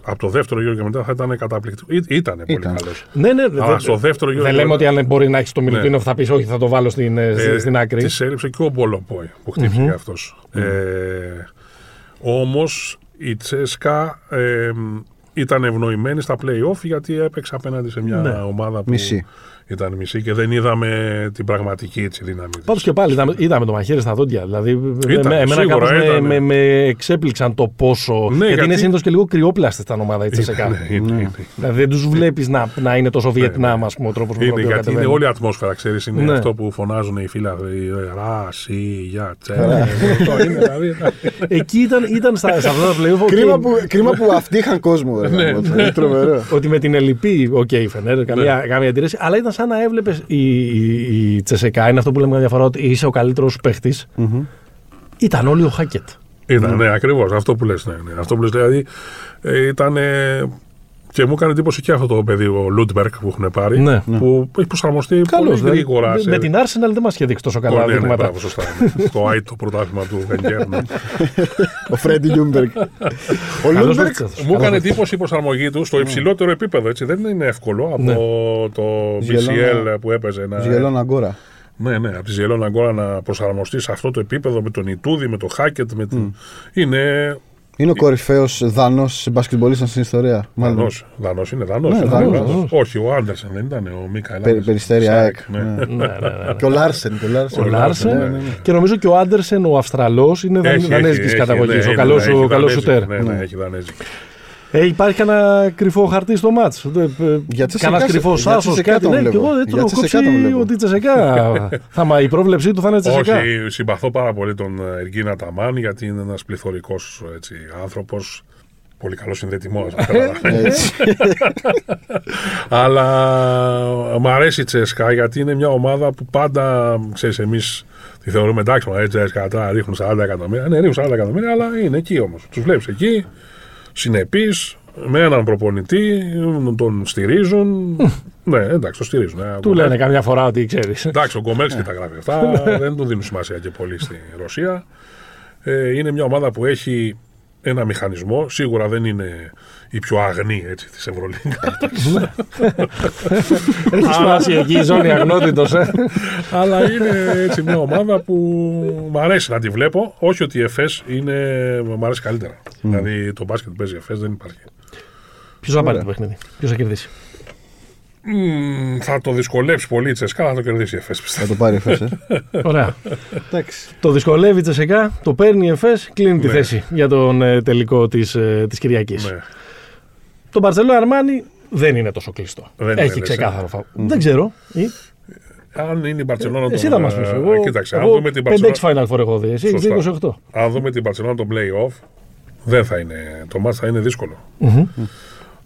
από το δεύτερο γύρο και μετά θα ήταν καταπληκτικό. Ή, ήτανε πολύ Ήταν. καλός. Ναι, ναι, Αλλά δεν- στο δεύτερο γύρο. δεν και λέμε μετά- ότι αν μπορεί να έχεις το Μιλουτίνοφ θα πεις όχι, θα το βάλω στην, ε, Ε, στην άκρη. Της έριψε και ο Μπολομπόη που χτύπηκε αυτός. Ε, όμως η Τσέσκα ε, ήταν ευνοημένη στα play-off γιατί έπαιξε απέναντι σε μια Ναι. ομάδα που Μισή. Ήταν μισή και δεν είδαμε την πραγματική έτσι, δύναμη της. Πάντως και πάλι είδαμε, είδαμε το μαχαίρι στα δόντια. Δηλαδή, Ήταν, με, εμένα σίγουρα κάπως με, ήταν. με, με εξέπληξαν το πόσο. Ναι, γιατί, είναι γιατί- συνήθως και λίγο κρυόπλαστη τα ομάδα η Τσεσεκά. Ναι, είναι, είναι. Δηλαδή δεν τους βλέπεις να, να είναι τόσο Βιετνάμ, ας πούμε, ο τρόπος που Είναι τον οποίο γιατί είναι κατεβαίνει. όλη η ατμόσφαιρα, ξέρεις, είναι Ναι. αυτό που φωνάζουν οι φίλοι. Ρα, σι, για, τσε. Αυτό είναι, [laughs] δηλαδή, Εκεί ήταν, ήταν στα, σε αυτά τα playoff. οκ, Κρίμα, που, κρίμα που αυτοί είχαν κόσμο. ρε, Ναι, γάμο το. Είναι τρομερό. Ότι με την ελληπή, οκ, okay, Φενέρ, καμία, Ναι. καμία αντίρρηση. Αλλά ήταν σαν να έβλεπες η, η, η Τσεσεκά, είναι αυτό που λέμε μια διαφορά, ότι είσαι ο καλύτερος παίχτης. Ήταν όλοι ο Χάκετ. Ήταν, ναι, ακριβώς αυτό που λες. Ναι, ναι. Αυτό που λες, δηλαδή ε, ήταν. Και μου έκανε εντύπωση και αυτό το παιδί, ο Λούντμπερκ που έχουν πάρει. Ναι. Που έχει προσαρμοστεί Καλώ. πολύ γρήγορα. Με, σε- με την Arsenal δεν μας είχε δείξει τόσο Oh, καλά ναι, ναι, δείγματα. μπράβο, σωστά. ναι. το ΆΙ, το πρωτάθλημα του Βενγκέρ. ναι. [laughs] Ο Φρέντι Λιούμπεργκ. Ο Καλός Λιούμπεργκ παίκτης αυτός. Μου έκανε εντύπωση η προσαρμογή του στο υψηλότερο επίπεδο. Έτσι. Δεν είναι εύκολο από Ναι. το Ζιελώνα- BCL που έπαιζε. Να... Ζιελόν Αγκόρα. Ναι, ναι, από τη Ζιελώνα Αγκόρα να προσαρμοστεί σε αυτό το επίπεδο με τον Ιτούδη, με το Χάκετ. Με την... Είναι Είναι ο κορυφαίος Δανός μπασκετμπολίστα στην ιστορία. Μάλλον. Δανός, Δανός είναι Δανός. Ναι, είναι Δανός, Δανός. Δανός. Όχι, ο Άντερσεν δεν ήταν, ο Μίκαελ. Πε- Άντερσεν. Περιστέρι Σάκ, ΑΕΚ. ναι. ναι. ναι, ναι, ναι. Και ο Λάρσεν. Και ο Λάρσεν. Ο Λάρσεν. Ναι, ναι, ναι. Και νομίζω και ο Άντερσεν, ο Αυστραλός, είναι Έχει, δανέζικης έχει, καταγωγής. ναι, ο ναι, καλός ναι, έχει ο καλός δανέζικη, σουτέρ. Ναι, ναι, Ναι. έχει δανέζικη. Ε, υπάρχει κανένα κρυφό χαρτί στο μάτς. Για Τσεσεκά Κανένας σε- κρυφός για άσο, Τσεσεκά κάτι. τον Ναι, και βλέπω. εγώ δεν Για το έχω Τσεσεκά κόψει τον βλέπω. ότι Τσεσεκά. θα, μα η πρόβλεψή του θα είναι Τσεσεκά. Όχι, συμπαθώ πάρα πολύ τον ε, Εργίνα Ταμάν γιατί είναι ένας πληθωρικός άνθρωπος. Πολύ καλός συνδετημό. Έτσι. [laughs] Αλλά μου αρέσει η Τσέσκα γιατί είναι μια ομάδα που πάντα, ξέρεις, εμείς τη θεωρούμε εντάξει, μα η Τσέσκα τώρα ρίχνουν 40 εκατομμύρια. Ναι, ρίχνουν 40 εκατομμύρια, αλλά είναι εκεί όμως. Τους βλέπεις εκεί, συνεπείς, με έναν προπονητή, τον στηρίζουν. ναι, εντάξει, το στηρίζουν. ε, Του λένε καμιά φορά ότι ξέρεις. Εντάξει, ο Γκομέλσκι τα γράφει αυτά. [laughs] δεν του δίνουν σημασία και πολύ στη Ρωσία. Ε, είναι μια ομάδα που έχει ένα μηχανισμό. Σίγουρα δεν είναι η πιο αγνή έτσι, της Ευρωλίγκα. [laughs] Έχεις σημασία εκεί η ζώνη αγνότητος. Ε. αλλά είναι έτσι μια ομάδα που μου αρέσει να τη βλέπω. Όχι ότι η ΕΦΕΣ είναι... μου αρέσει καλύτερα. Δηλαδή το μπάσκετ που παίζει η ΕΦΕΣ δεν υπάρχει. Ποιος θα πάρει το παιχνίδι, ποιος θα κερδίσει; Μμμ, θα το δυσκολέψει πολύ η Τσεσκά, θα το κερδίσει η ΕΦΕΣ Θα πιστεύω. το πάρει εφές, ε. Ωραία. Εντάξει. το δυσκολεύει η Τσεσεκά, το παίρνει η ΕΦΕΣ, κλείνει τη Ναι. θέση για τον ε, τελικό της της Κυριακής. Ναι. Το Μπαρσελό Αρμάνι δεν είναι τόσο κλειστό. Δεν Έχει είναι, ξεκάθαρο φα... Δεν ξέρω. Ή- Αν είναι η Μπαρσελόνα. Εσύ θα μας πεις. Εγώ, Κοίταξε, αν εγώ δούμε την 5-6 Μπαρσελόνα. Final Four έχω δει. Εσύ έχεις Σωστά. δει 28. Αν δούμε την Παρσελόνα το play-off, δεν θα είναι. Το μάτς θα είναι δύσκολο.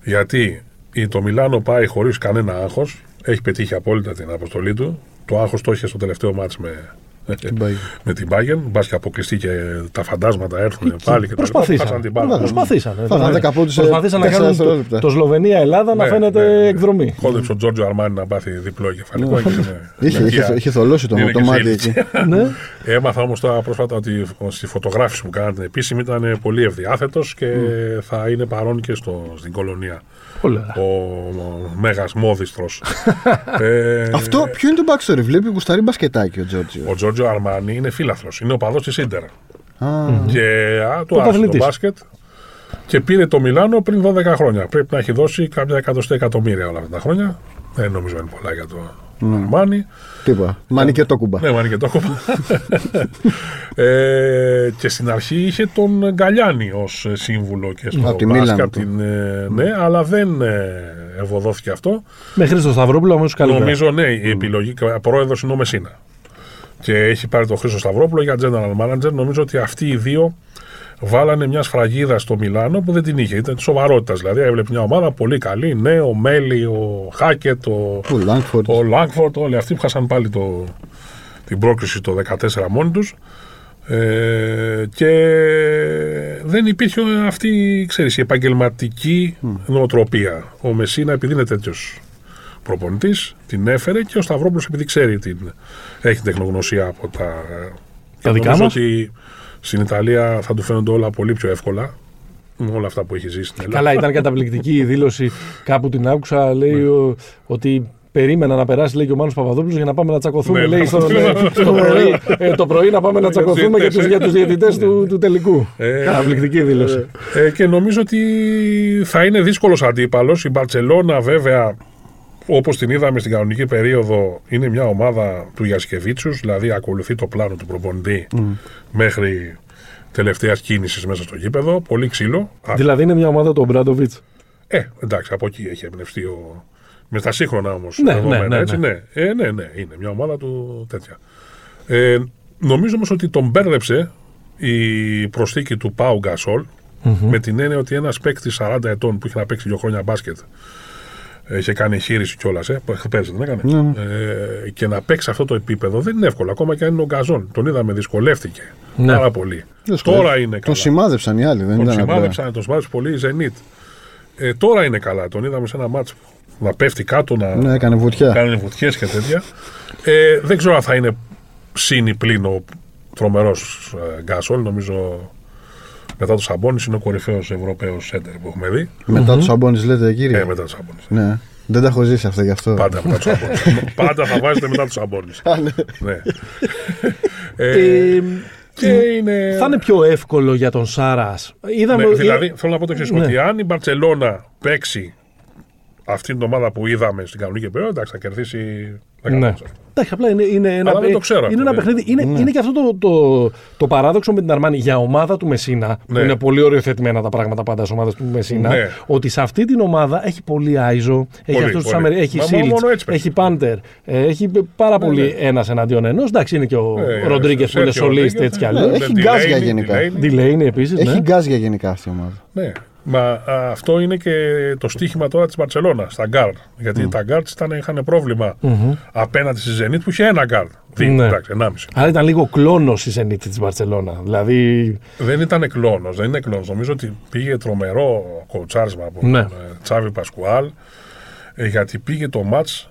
Γιατί η, το Μιλάνο πάει χωρίς κανένα άγχος. Έχει πετύχει απόλυτα την αποστολή του. Το άγχος το είχε στο τελευταίο μάτς με, Bayern. Με την Bayern. Μπας και αποκλειστεί και τα φαντάσματα έρθουν πάλι και τα λοιπά. Χάσαν Προσπαθήσαν. την μπάλα. Προσπαθήσαν. Φάγανε 10 πόντους σε Προσπαθήσαν να τέσσερα κάνουν το, δευτερόλεπτα. το Σλοβενία-Ελλάδα να Ναι, φαίνεται ναι, ναι. εκδρομή. Χόντεψε ο Τζόρτζο Αρμάνι να πάθει διπλό κεφαλικό. και είναι- [laughs] Είχε, είναι είχε, εκεί. είχε θολώσει το, Είναι το και σε μάτι ηλικία. εκεί. [laughs] ναι. Έμαθα όμως τώρα πρόσφατα ότι στη φωτογράφηση που κάνατε επίσημη ήταν πολύ ευδιάθετος και θα είναι παρόν και στο, στην κολονία. Πολύ ωραία. Ο, ο μέγας μόδιστρος. [laughs] ε, Αυτό ποιο είναι το backstory; Βλέπει γουσταρί μπασκετάκι ο Τζόρτζιο. Ο Τζόρτζο Αρμάνι είναι φίλαθρος. Είναι ο παδός της Ιντερ. Α, Και α, το άφησε το Πρωταθλητής. μπάσκετ και πήρε το Μιλάνο πριν 12 χρόνια. Πρέπει να έχει δώσει κάποια εκατοστά εκατομμύρια όλα αυτά τα χρόνια. Δεν νομίζω είναι πολλά για το Αρμάνι. Τίποτα. Μάνι και το κουμπά. Ναι, μάνι και το κόμπα. ε, και στην αρχή είχε τον Γκαλιάνη ως σύμβουλο και στο Από τη μπάσκετ, Μίλαν απ' την, ε, ναι, αλλά δεν ε, ευωδόθηκε αυτό. Με Χρήστο Σταυρόπουλο όμως καλύτερα. Νομίζω, ναι, η επιλογή, πρόεδρος είναι ο Μεσίνα. Και έχει πάρει τον Χρήστο Σταυρόπουλο για general manager. Νομίζω ότι αυτοί οι δύο βάλανε μια σφραγίδα στο Μιλάνο που δεν την είχε. Ήταν της σοβαρότητας. Δηλαδή, έβλεπε μια ομάδα πολύ καλή. Ναι, ο Μέλι, ο Χάκετ, ο, Ο Λάγκφορντ. ο Λάγκφορντ, όλοι αυτοί που χάσαν πάλι το, την πρόκριση το 14 μόνοι τους ε, και δεν υπήρχε αυτή ξέρεις, η επαγγελματική νοοτροπία. Ο Μεσίνα επειδή είναι τέτοιος προπονητής την έφερε και ο Σταυρόπουλος επειδή ξέρει την, έχει τεχνογνωσία από τα, Τα δικά νομίζω μας. ότι στην Ιταλία θα του φαίνονται όλα πολύ πιο εύκολα με όλα αυτά που έχει ζήσει στην Ελλάδα. Καλά, ήταν καταπληκτική η δήλωση. Κάπου την άκουσα. Λέει Ναι. ο- ότι περίμενα να περάσει λέει και ο Μάνος Παπαδόπουλος για να πάμε να τσακωθούμε. Ναι, λέει ναι. στο, στο πρωί, ε, το πρωί να πάμε να Για τους τσακωθούμε για διαιτητές, τους, ε. για τους διαιτητές του, του τελικού. Ε, Καταπληκτική δήλωση. Ε, και νομίζω ότι θα είναι δύσκολος αντίπαλος. Η Μπαρσελόνα, βέβαια, όπως την είδαμε στην κανονική περίοδο, είναι μια ομάδα του Γιασκεβίτσιους, δηλαδή ακολουθεί το πλάνο του προπονητή μέχρι τελευταίας κίνησης μέσα στο γήπεδο. Πολύ ξύλο. Α, Δηλαδή είναι μια ομάδα του Μπράντοβιτ. Ε, εντάξει, από εκεί έχει εμπνευστεί ο. Με τα σύγχρονα όμως. Ναι, ναι, ναι, έτσι, ναι. ναι. Ε, ναι, ναι, είναι μια ομάδα του τέτοια. Ε, νομίζω όμως ότι τον μπέρδεψε η προσθήκη του Πάου Γκασόλ με την έννοια ότι ένας παίκτης 40 ετών που είχε να παίξει δύο χρόνια μπάσκετ είχε κάνει εγχείρηση κιόλας, ε, που πέρσι δεν έκανε. Ναι. Ε, και να παίξει αυτό το επίπεδο δεν είναι εύκολο. Ακόμα και αν είναι ο Γκαζόν. Τον είδαμε, δυσκολεύτηκε Ναι. πάρα πολύ. Δυσκολεύτηκε. Τώρα είναι καλά. Τον σημάδεψαν οι άλλοι, δεν Τον ήταν απλά. σημάδεψαν, τον σημάδεψε πολύ η Zenit. Ε, τώρα είναι καλά. Τον είδαμε σε ένα μάτσο να πέφτει κάτω, να Ναι, έκανε βουτιά. κάνει βουτιές και τέτοια. Ε, δεν ξέρω αν θα είναι συν ή πλην ο τρομερός ε, Γκάσολ. Νομίζω μετά το Σαμπόνι είναι ο κορυφαίος Ευρωπαίος σέντερ που έχουμε δει. Μετά τους Σαμπόνι, λέτε κύριε; Ε, μετά το Σαμπόνι. Ναι. Δεν τα έχω ζήσει αυτά γι' αυτό. Πάντα μετά τους Σαμπόνι. [laughs] Πάντα θα βάζετε μετά τους Σαμπόνι. Α, ναι. ναι. ε, Ε, Και είναι. Θα είναι πιο εύκολο για τον Σάρας. Είδαμε. Ναι, δηλαδή, θέλω να πω το εξής: Ναι. ότι αν η Μπαρσελόνα παίξει αυτή την ομάδα που είδαμε στην κανονική περίοδο, εντάξει, θα κερδίσει 10 Ναι. Μάτσα. Εντάξει, απλά είναι, είναι ένα, Αλλά δεν το ξέρω είναι αυτό, ένα ναι. παιχνίδι. Είναι, είναι και αυτό το, το, το παράδοξο με την Αρμάνη για ομάδα του Μεσίνα. Που Ναι. είναι πολύ οριοθετημένα τα πράγματα πάντα στις ομάδες του Μεσίνα. Ναι. Ότι σε αυτή την ομάδα έχει πολύ Άιζο, έχει Πολύ, αυτούς τους πολύ. Αμερι... έχει Μα Σίλτς, μόνο έτσι παίζει. έχει Πάντερ, ε, έχει πάρα πολύ ναι. ένας εναντίον ενός. Εντάξει, είναι και ο Ε, Ροντρίγκες που είναι Σέρχιο σολίστη Ροντρίγκες, έτσι κι ναι. αλλιώς. Ναι, έχει Delaney, γκάζια γενικά. Delaney. Ντιλέινι επίσης. Έχει Ναι. γκάζια γενικά αυτή η ομάδα. Ναι. Μα α, αυτό είναι και το στίχημα τώρα της Μπαρσελόνα στα γκαρντ. Γιατί τα γκαρντ είχαν πρόβλημα απέναντι στη Zenit που είχε ένα γκαρντ. Δύο, Ναι. εντάξει, ενάμιση. Άρα ήταν λίγο κλόνος η Ζενίτ της Μπαρσελόνα. Δηλαδή. Δεν ήταν κλόνος, δεν είναι κλόνος. Νομίζω ότι πήγε τρομερό κοουτσάρισμα από Ναι. τον ε, Τσάβη Πασκουάλ. ε, γιατί πήγε το ματς,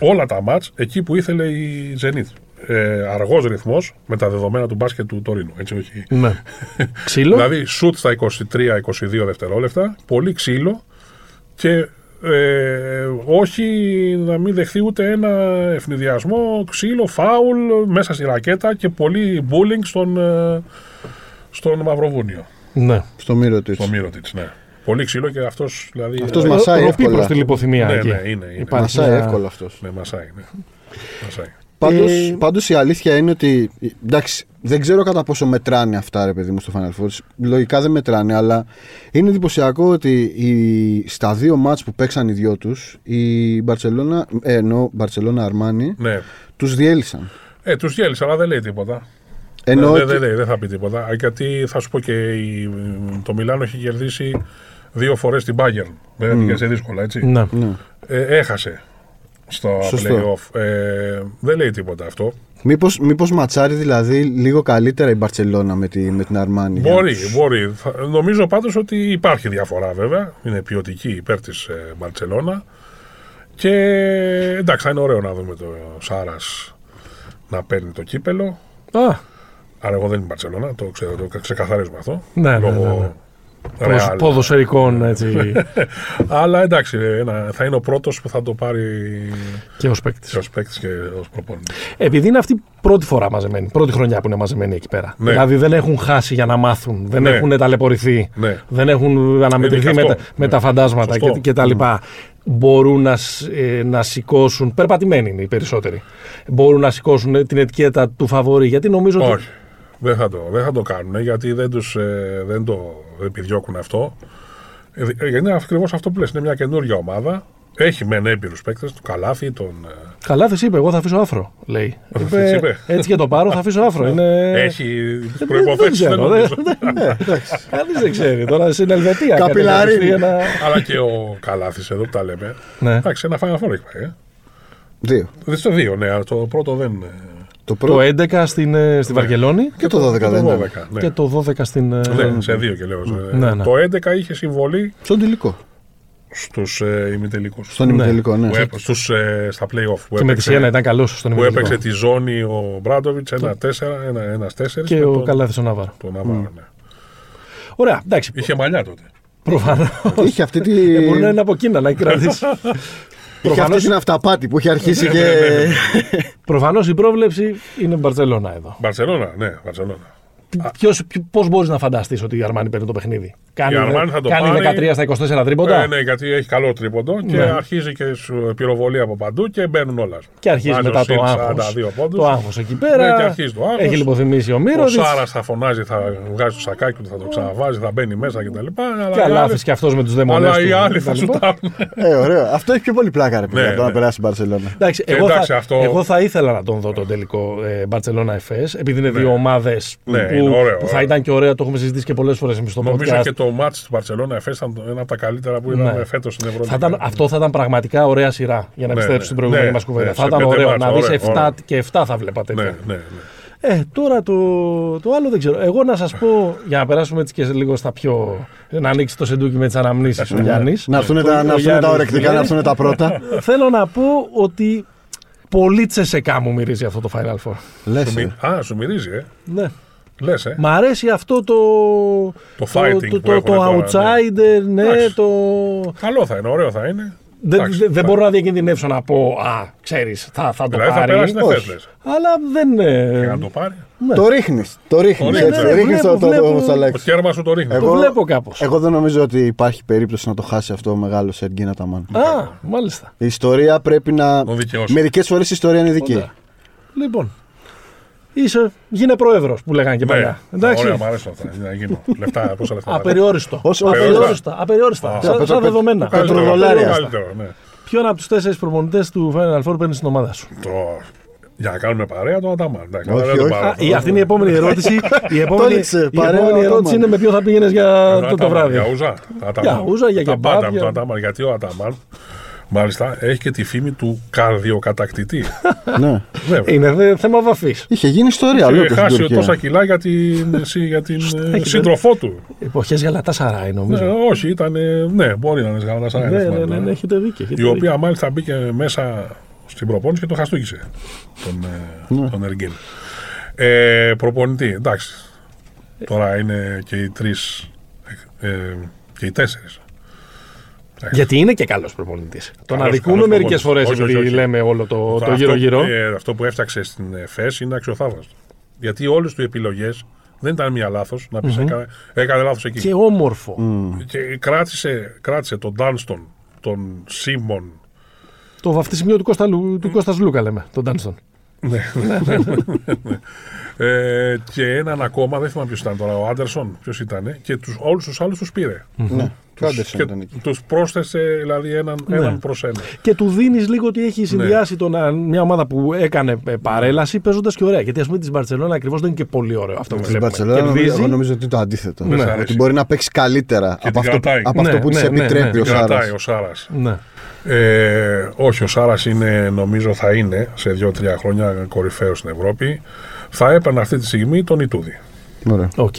όλα τα ματς, εκεί που ήθελε η Zenit. Ε, αργός ρυθμός με τα δεδομένα του μπάσκετ του τωρινού. Έτσι, όχι. Ναι. [laughs] Ξύλο. Δηλαδή, σουτ στα 23-22 δευτερόλεπτα, πολύ ξύλο και ε, όχι να μην δεχθεί ούτε ένα ευνηδιασμό, ξύλο, φάουλ μέσα στη ρακέτα και πολύ bullying στον, ε, στον Μαυροβούνιο, Ναι. Στο μύρο της. στον Μύρο της, ναι. Πολύ ξύλο και αυτός δηλαδή... Αυτός ε, μασάει Ροπή εύκολα. προ τη λιποθυμία Ναι, εκεί. ναι, είναι, είναι. Υπάρχει Μασάει μια- εύκολα αυτός. Ναι, μασάει, ναι. μασάει. Πάντως, Ε, πάντως η αλήθεια είναι ότι. Εντάξει, δεν ξέρω κατά πόσο μετράνε αυτά, ρε παιδί μου, στο Final Four. Λογικά δεν μετράνε, αλλά είναι εντυπωσιακό ότι η, στα δύο μάτς που παίξαν οι δυο τους, η Μπαρσελόνα, ε, ενώ Μπαρσελόνα Αρμάνι, Ναι. τους διέλυσαν. Ε, τους γέλισε, αλλά δεν λέει τίποτα. Ενώ δεν, ότι- δεν, δεν, δεν θα πει τίποτα. Α, Γιατί θα σου πω και η, το Μιλάνο έχει κερδίσει δύο φορές την Bayern. Δεν mm. σε δύσκολα, έτσι. Ναι. ναι. Ε, έχασε στο Σωστό. play-off. Ε, δεν λέει τίποτα αυτό. Μήπως, μήπως ματσάρει δηλαδή λίγο καλύτερα η Μπαρσελόνα με, τη, με την Αρμάνι. Μπορεί, μπορεί. Θα- νομίζω πάντως ότι υπάρχει διαφορά βέβαια. Είναι ποιοτική υπέρ της ε, Μπαρτσελώνα. Και εντάξει, θα είναι ωραίο να δούμε το Σάρας να παίρνει το κύπελο. Α, Άρα εγώ δεν είμαι Μπαρτσελώνα, το, ξε, το ξεκαθαρίζουμε αυτό. Ναι, ναι, Λόγω ναι, ναι. Real. ποδοσφαιρικών έτσι, [laughs] Αλλά εντάξει, ένα, θα είναι ο πρώτος που θα το πάρει και ως παίκτης. και ως παίκτης και ως προπονητής. Επειδή είναι αυτή η πρώτη φορά μαζεμένη, πρώτη χρονιά που είναι μαζεμένοι εκεί πέρα. Ναι. Δηλαδή δεν έχουν χάσει για να μάθουν, δεν Ναι. έχουν ταλαιπωρηθεί, Ναι. δεν έχουν αναμετρηθεί Είναι με, και τα- αυτό. με Ναι. τα φαντάσματα Σωστό. και, και τα λοιπά. Μπορούν να, σ- ε, να σηκώσουν, περπατημένοι είναι οι περισσότεροι, μπορούν να σηκώσουν ε, την ετικέτα του φαβορή. Γιατί νομίζω ότι Όχι. Δεν θα το, δεν θα το κάνουν γιατί δεν, τους, ε, δεν το επιδιώκουν αυτό. Ε, δι- ε, είναι ακριβώς αυτό που λες. Είναι μια καινούργια ομάδα. Έχει μεν έμπειρους παίκτες, του Καλάθι, τον. ε, Καλά, τη είπε, εγώ θα αφήσω άφρο, λέει. [laughs] Της είπε. έτσι και το πάρω, θα αφήσω άφρο. Είναι... Έχει δεν προποθέσει. ξέρω, νομίζω. Ε, Κανείς δεν ξέρει. Τώρα στην Ελβετία. κάνει [laughs] Καπιλαρίνη. κατευθείαν ένα- Αλλά και ο Καλάθις εδώ που τα λέμε. Ναι. Εντάξει, ένα Final Four έχει πάει. Ε. Δύο. Δεν στο δύο, ναι, αλλά το πρώτο δεν. Ε, Το Το πρώτο 11 στην, ε, στη Βαρκελόνη και το 12 το δεν 12. ήταν. Ναι. και το 12 στην. ε, Ναι, σε δύο και λέω. Ε, Ναι, ναι. Το 11 είχε συμβολή Στον τελικό. στους ε, ημιτελικούς. Στον ημιτελικό, ναι. Που έπαι- στους, ε, στα playoff που Και με τη έπαιξε, Σιένα ήταν καλός στον που ημιτελικό. έπαιξε τη ζώνη ο Μπράντοβιτς ένα τέσσερα, ένα, ένας τέσσερις Και με ο τον, Καλάθης ο Ναβάρο. τον Ναβάρο, ναι. Ωραία, εντάξει. Είχε μαλλιά τότε. Προφανώς. Είχε αυτή, τη... Ε, Μπορεί να είναι από Κίνα να έχει κρατήσει. [laughs] είχε αυτή την αυταπάτη που είχε αρχίσει και. Προφανώς η πρόβλεψη είναι Μπαρσελόνα εδώ. Μπαρσελόνα, ναι, Μπαρσελόνα. Πώς μπορείς να φανταστείς ότι η Αρμάνι παίρνει το παιχνίδι; Κάνει, Αρμάνι θα το κάνει πάρει. 13 στα 24 τρίποντα; Ε, ναι, γιατί έχει καλό τρίποντο και Ναι. αρχίζει και σου πυροβολεί από παντού και μπαίνουν όλα. και αρχίζει Βάζει μετά ο το Σιλ άγχος. 42 πόντους. Το άγχος εκεί πέρα. Ναι, και αρχίζει το άγχος. Έχει λιποθυμήσει ο Ο Μύρο. Σάρας θα φωνάζει, θα βγάζει το σακάκι του, θα το ξαναβάζει, θα μπαίνει μέσα κτλ. Αλλά, Και οι αλάθη άλλοι- και αυτός με τους δαίμονε. αλλά οι άλλοι θα σου τάρουν. [laughs] ε, ωραίο. Αυτό έχει πιο πολύ πλάκα, ρε παιδιά, Ναι, από το να ναι. περάσει η Μπαρσελόνα. Εντάξει, Και εγώ, εντάξει, θα, αυτό- εγώ θα ήθελα να τον δω τον τελικό ε, Barcelona FS, επειδή είναι δύο ομάδες Ναι, που, είναι ωραίο, που θα ωραίο. ήταν και ωραία, το έχουμε συζητήσει και πολλές φορές εμείς στο Νομίζω podcast. Και το μάτς του Μπαρσελόνα Εφές ήταν ένα από τα καλύτερα που είδαμε Ναι. φέτος στην Θα Ευρώπη. ήταν, αυτό θα ήταν πραγματικά ωραία σειρά για να Ναι, επιστρέψω ναι. στην προηγούμενη Ναι, μας κουβέντα. ναι, θα σε ήταν πέντε ωραίο μάτς, να δεις ωραία, 7 ωραία. και 7 θα βλέπατε. Ναι, τέτοια. ναι, ναι. Ε, τώρα το, το άλλο δεν ξέρω. Εγώ να σας πω, για να περάσουμε έτσι και λίγο στα πιο. να ανοίξει το σεντούκι με τις αναμνήσεις ο Γιάννης. Να έρθουν Ο- τα, ο να έρθουν Γιάννης, τα ορεκτικά, ναι. να έρθουν τα πρώτα. [laughs] Θέλω να πω ότι πολύ τσεσεκά μου μυρίζει αυτό το Final Four. Λες, Σου ε. μι- Α, σου μυρίζει, ε. Ναι. Λες, ε. Μ' αρέσει αυτό το. Το fighting το, που το, έχουν το τώρα, ναι. outsider, ναι, Εντάξει. το. Καλό θα είναι, ωραίο θα είναι. Δεν, Εντάξει, δεν- δεν θα- μπορώ να διακινδυνεύσω να πω Α, ξέρεις, θα, θα το Δηλαδή θα πάρει. περάσει την όχι. Εφές, λες. Αλλά δεν. Και Ε, να το πάρει. Ναι. Το ρίχνεις. Το ρίχνεις. ρίχνεις, έτσι. ναι, Ρίχνεις βλέπω, το- το- βλέπω. το μουσταλάκι. Το κέρμα σου το ρίχνεις. Εγώ- Το βλέπω κάπως. Εγώ δεν νομίζω ότι υπάρχει περίπτωση να το χάσει αυτό ο μεγάλος Σεργίνα Ταμάν. Α, μάλιστα. Η ιστορία πρέπει να. Τον δικαιώσει. Μερικές φορές η ιστορία είναι δική. Ωραία. Λοιπόν. Είσαι, γίνε πρόεδρο που λέγανε και Ναι, παλιά. Εντάξει. Ωραία, μου αρέσουν αυτά. Να γίνω. Λεφτά, πόσα λεφτά. Απεριόριστο. Όσο- Απεριόριστα. Απεριόριστα. Α, Σαν- πέτρο- Σαν πέτρο- δεδομένα. το καλύτερο. Καλύτερο, πετροδολάρια το αυτά. καλύτερο, ναι. Ποιον από τους τέσσερις προπονητές του Final Four παίρνεις στην ομάδα σου; Το... Για να κάνουμε παρέα τον Αταμάν. Εντάξει, Όχι, δεν τον όχι. πάρω. Α, η- αυτή είναι η επόμενη ερώτηση. [laughs] Η επόμενη, έριξε, η παρέα επόμενη ο ερώτηση Αταμάν. είναι με ποιο θα πήγαινες για Τον το, το Αταμάν, βράδυ. Για ούζα. Αταμάν. Για ούζα, για Τα κεμπάπ, πάντα με για- τον Αταμάν. Γιατί ο Αταμάν, μάλιστα, έχει και τη φήμη του καρδιοκατακτητή. [laughs] ναι. Βέβαια. Είναι δε- θέμα βαφής. Είχε γίνει ιστορία Είχε αλλού στην χάσει Τουρκία. τόσα κιλά για την, συ- για την ε, Έχετε- σύντροφό του. Εποχές γαλατά σαράι, νομίζω. Ναι, όχι, ήταν. ε, Ναι, μπορεί να είναι σγαλατά σαν Ναι, ναι, ναι, ναι, έχετε δίκιο. έχετε Η δίκιο. οποία μάλιστα μπήκε μέσα στην προπόνηση και τον χαστούκησε. Τον, ε, Ναι. τον Εργίν. Ε, προπονητή, εντάξει. Τώρα είναι και οι τρεις. Ε, και οι τέσσερις. Γιατί είναι και καλός προπονητής. Τον Καλός- αδικούμε καλός μερικές προπονητής. φορές Όχι, όχι, επειδή όχι. λέμε όλο το, το γύρω-γύρω. Αυτό, ε, αυτό που έφτιαξε στην ΕΦΕΣ είναι αξιοθαύμαστο. Γιατί όλες του επιλογές δεν ήταν μία λάθος. Να πεις έκανε, έκανε λάθος εκεί. Και όμορφο. Και κράτησε, κράτησε τον Ντάνστον, τον Σίμον. Το βαφτισιμίο του, Κώστα, Λου- του Κώστας Λούκα λέμε, τον Ντάνστον. Ναι, ε, και έναν ακόμα, δεν θυμάμαι ποιος ήταν τώρα, ο Άντερσον, ποιος ήταν. Και τους, όλους τους άλλους τους πήρε. Ναι, και ο Άντερσον Και ήταν εκεί. τους πρόσθεσε δηλαδή έναν, έναν προς ένα. Και του δίνεις λίγο ότι Ναι. έχει συνδυάσει τον, α, μια ομάδα που έκανε ε, παρέλαση παίζοντας και ωραία. Γιατί ας πούμε της Μπαρσελόνα ακριβώς δεν είναι και πολύ ωραίο αυτό που Στην βλέπουμε. Μπαρσελόνα νομίζω- Κερδίζει. εγώ νομίζω ότι είναι το αντίθετο. Ναι. Ότι μπορεί να παίξει καλύτερα από την αυτό, που- κρατάει. από Ναι, αυτό που ναι, της ναι, επιτρέπει ναι. ο Σάρα. Κρατάει ο Σάρας. Ναι. Ε, όχι, ο Σάρας είναι, νομίζω θα είναι σε δύο-τρία χρόνια κορυφαίος στην Ευρώπη. Θα έπαιρνε αυτή τη στιγμή τον Ιτούδη. Ωραία. Οκ.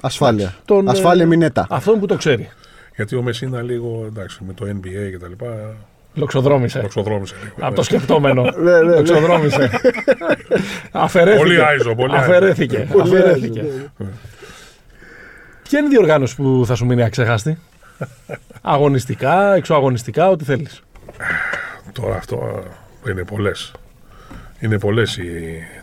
Ασφάλεια. Τον, Ασφάλεια ε, μηνέτα. Αυτόν που το ξέρει. Γιατί ο Μεσίνα λίγο εντάξει με το NBA και τα λοιπά. Λοξοδρόμησε. Εξοδρόμησε λίγο. Από το σκεπτόμενο. [laughs] Ναι, ναι, ναι. Λοξοδρόμησε. Αφαιρέθηκε. Πολύ άιζο, πολύ άιζο. Αφαιρέθηκε. Πολύ Αφαιρέθηκε. άιζο, Ποια είναι η διοργάνωση που θα σου μείνει αξέχαστη. Αγωνιστικά, εξωαγωνιστικά, ό,τι θέλεις. Τώρα αυτό ε, είναι πολλές. Είναι πολλές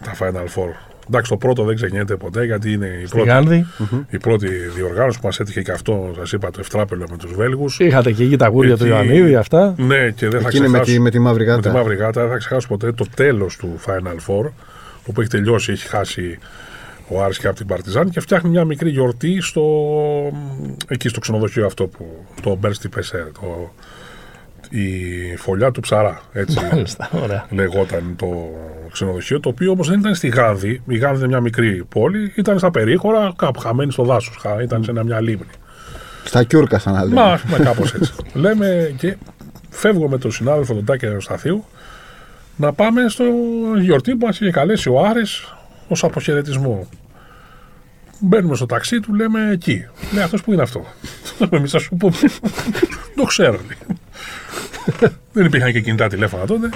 τα Final Four. Εντάξει, το πρώτο δεν ξεχνιέται ποτέ γιατί είναι η Στη πρώτη, Γάνδη η πρώτη διοργάνωση που μας έτυχε και αυτό, σας είπα, το Ευτράπελο με τους Βέλγους. είχατε και εκεί τα γούρια του Εκεί- Ιωαννίδη, αυτά. Ναι, και δεν θα Εκείνη με ξεχάσω. τη, με τη μαύρη με τη γάτα. μαύρη γάτα δεν θα ξεχάσω ποτέ το τέλος του Final Four όπου έχει τελειώσει, έχει χάσει ο Άρης και από την Παρτιζάν και φτιάχνει μια μικρή γιορτή στο, εκεί στο ξενοδοχείο αυτό που το Μπέρστι Πεσέρ, το, η φωλιά του ψαρά, έτσι Μάλιστα, ωραία. λεγόταν το ξενοδοχείο, το οποίο όμως δεν ήταν στη Γάνδη, η Γάνδη είναι μια μικρή πόλη, ήταν στα περίχωρα, κάπου χαμένη στο δάσος, χα- ήταν σε ένα- μια λίμνη. Στα Κιούρκα, σαν να λέμε. Μα, ας πούμε κάπως έτσι. [laughs] Λέμε και φεύγω με τον συνάδελφο τον Τάκη Αεροσταθίου να πάμε στο γιορτή που μας είχε καλέσει ο Άρης ως αποχαιρετισμό. Μπαίνουμε στο ταξί του, λέμε εκεί. Λέει αυτός που είναι αυτό. [laughs] Εμείς θα σου πούμε. [laughs] Το ξέρω. Λέει. Δεν υπήρχαν και κινητά τηλέφωνα τότε.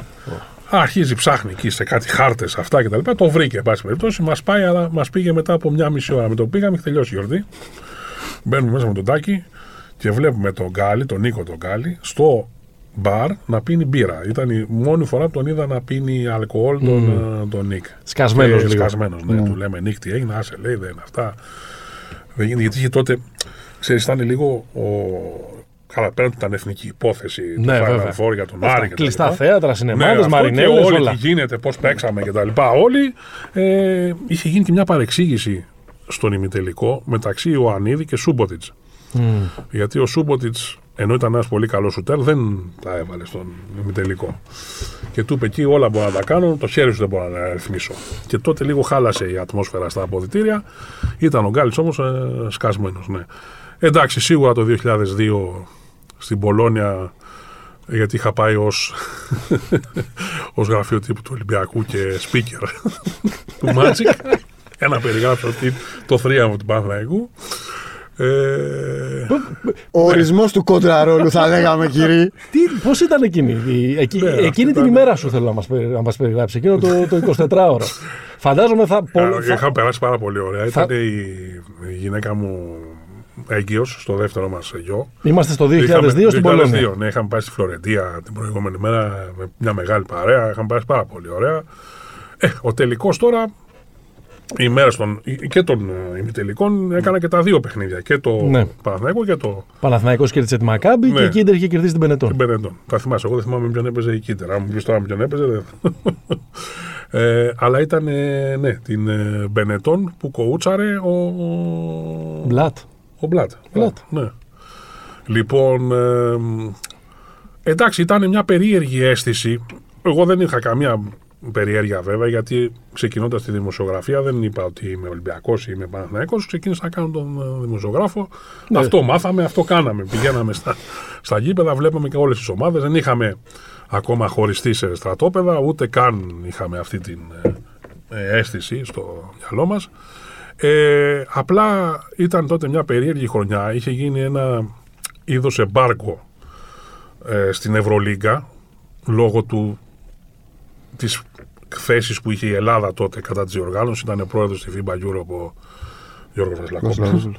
Αρχίζει, ψάχνει εκεί σε κάτι χάρτες αυτά κτλ. Το βρήκε, εν πάση περιπτώσει. Μας πάει, αλλά μας πήγε μετά από μια μισή ώρα. Με το που πήγαμε, έχει τελειώσει η γιορτή. Μπαίνουμε μέσα με τον Τάκη και βλέπουμε τον Γκάλι, τον Νίκο τον Γκάλι, στο μπαρ να πίνει μπύρα. Ήταν η μόνη φορά που τον είδα να πίνει αλκοόλ τον, ε, τον Νίκ. Σκασμένος Ε, λίγο. σκασμένος, ναι. Του λέμε Νίκ, τι έγινε, άσε λέει, δεν είναι αυτά. Δεν γίνεται, γιατί είχε τότε, ξέρεις, ήταν λίγο ο... Καλά, πέραν του ήταν εθνική υπόθεση Ναι, του Final βέβαια. Four για τον Αυτά, Άρη και τα κλειστά λοιπά. θέατρα, Ναι, σινεμάδες, αυτό μαρινέλες, και όλοι όλα. τι γίνεται, πώς παίξαμε και τα λοιπά. Όλοι ε, είχε γίνει και μια παρεξήγηση στον ημιτελικό μεταξύ Ιωαννίδη και Σούμποτιτς. Γιατί ο Σούμποτιτς ενώ ήταν ένας πολύ καλός σουτέρ, δεν τα έβαλε στον ημιτελικό. Και του είπε εκεί όλα μπορώ να τα κάνω, το χέρι σου δεν μπορώ να ρυθμίσω. Και τότε λίγο χάλασε η ατμόσφαιρα στα αποδητήρια. Ήταν ο Γκάλιτς όμως ε, σκασμένος. Ναι. Εντάξει, σίγουρα το 2002 στην Πολώνια γιατί είχα πάει ως, [laughs] ως γραφείο τύπου του Ολυμπιακού και speaker του Magic ένα περιγράψω ότι το θρίαμβο του Παναθηναϊκού ε, Ο ορισμός του κόντρα του θα λέγαμε, κύριε. Τι, πώς ήταν εκείνη, η- εκεί- Ναι, αυτή εκείνη την ήταν- ημέρα σου θέλω να μας, περι- να μας περιγράψει, εκείνο το, το 24ωρο. [laughs] Φαντάζομαι θα... πολλ- Α, θα- Είχα περάσει πάρα πολύ ωραία. Θα- Ήταν η, η γυναίκα μου έγκυος στο δεύτερο μας γιο. Είμαστε στο 2002 Είχαμε- στην Πολώνια. 2002, ναι, είχαμε πάει στη Φλωρεντία την προηγούμενη μέρα με μια μεγάλη παρέα. Είχαμε πάει πάρα πολύ ωραία. Ε, ο τελικός τώρα οι μέρε των, και των ε, ημιτελικών έκανα και τα δύο παιχνίδια. Και το Ναι. Παναθηναϊκό και το Παναθηναϊκός κέρδισε τη Μακάμπη Ναι. και η Κίντερ είχε κερδίσει την Πενετών. Μπενετών. Τα θυμάσαι. Εγώ δεν θυμάμαι με ποιον έπαιζε η Κίντερ. Αν μου πεις τώρα με ποιον έπαιζε. Δεν... ε, αλλά ήταν ε, ναι, την ε, Μπενετών που κοούτσαρε ο, ο, Μπλατ. Ο Μπλατ. Μπλατ. Ναι. Λοιπόν, ε, μ, εντάξει, ήταν μια περίεργη αίσθηση. Εγώ δεν είχα καμία περιέργεια βέβαια, γιατί ξεκινώντας τη δημοσιογραφία δεν είπα ότι είμαι Ολυμπιακός ή είμαι Παναθηναϊκός. Ξεκίνησα να κάνω τον ε, δημοσιογράφο. Ναι. Αυτό μάθαμε, αυτό κάναμε. Πηγαίναμε στα, στα γήπεδα, βλέπαμε και όλες τις ομάδες. Δεν είχαμε ακόμα χωριστεί σε στρατόπεδα, ούτε καν είχαμε αυτή την ε, ε, αίσθηση στο μυαλό μας. Ε, απλά ήταν τότε μια περίεργη χρονιά. Είχε γίνει ένα είδος εμπάργκο ε, στην Ευρωλίγκα λόγω του, της θέσης που είχε η Ελλάδα τότε κατά της διοργάνωσης. Ήταν πρόεδρος στη FIBA Europe ο Γιώργος Βασιλακόπουλος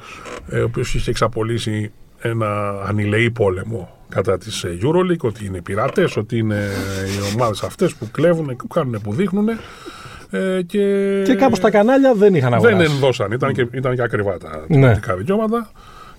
ε, ο οποίος είχε εξαπολύσει ένα ανηλεή πόλεμο κατά της ε, EuroLeague, ότι είναι πειρατές, ότι είναι οι ομάδες αυτές που κλέβουν, που κάνουν, που δείχνουν. Ε, και Και κάπου στα κανάλια δεν είχαν αγοράσει. δεν ενδώσαν, ήταν και, ήταν και ακριβά τα Ναι. τηλεοπτικά δικαιώματα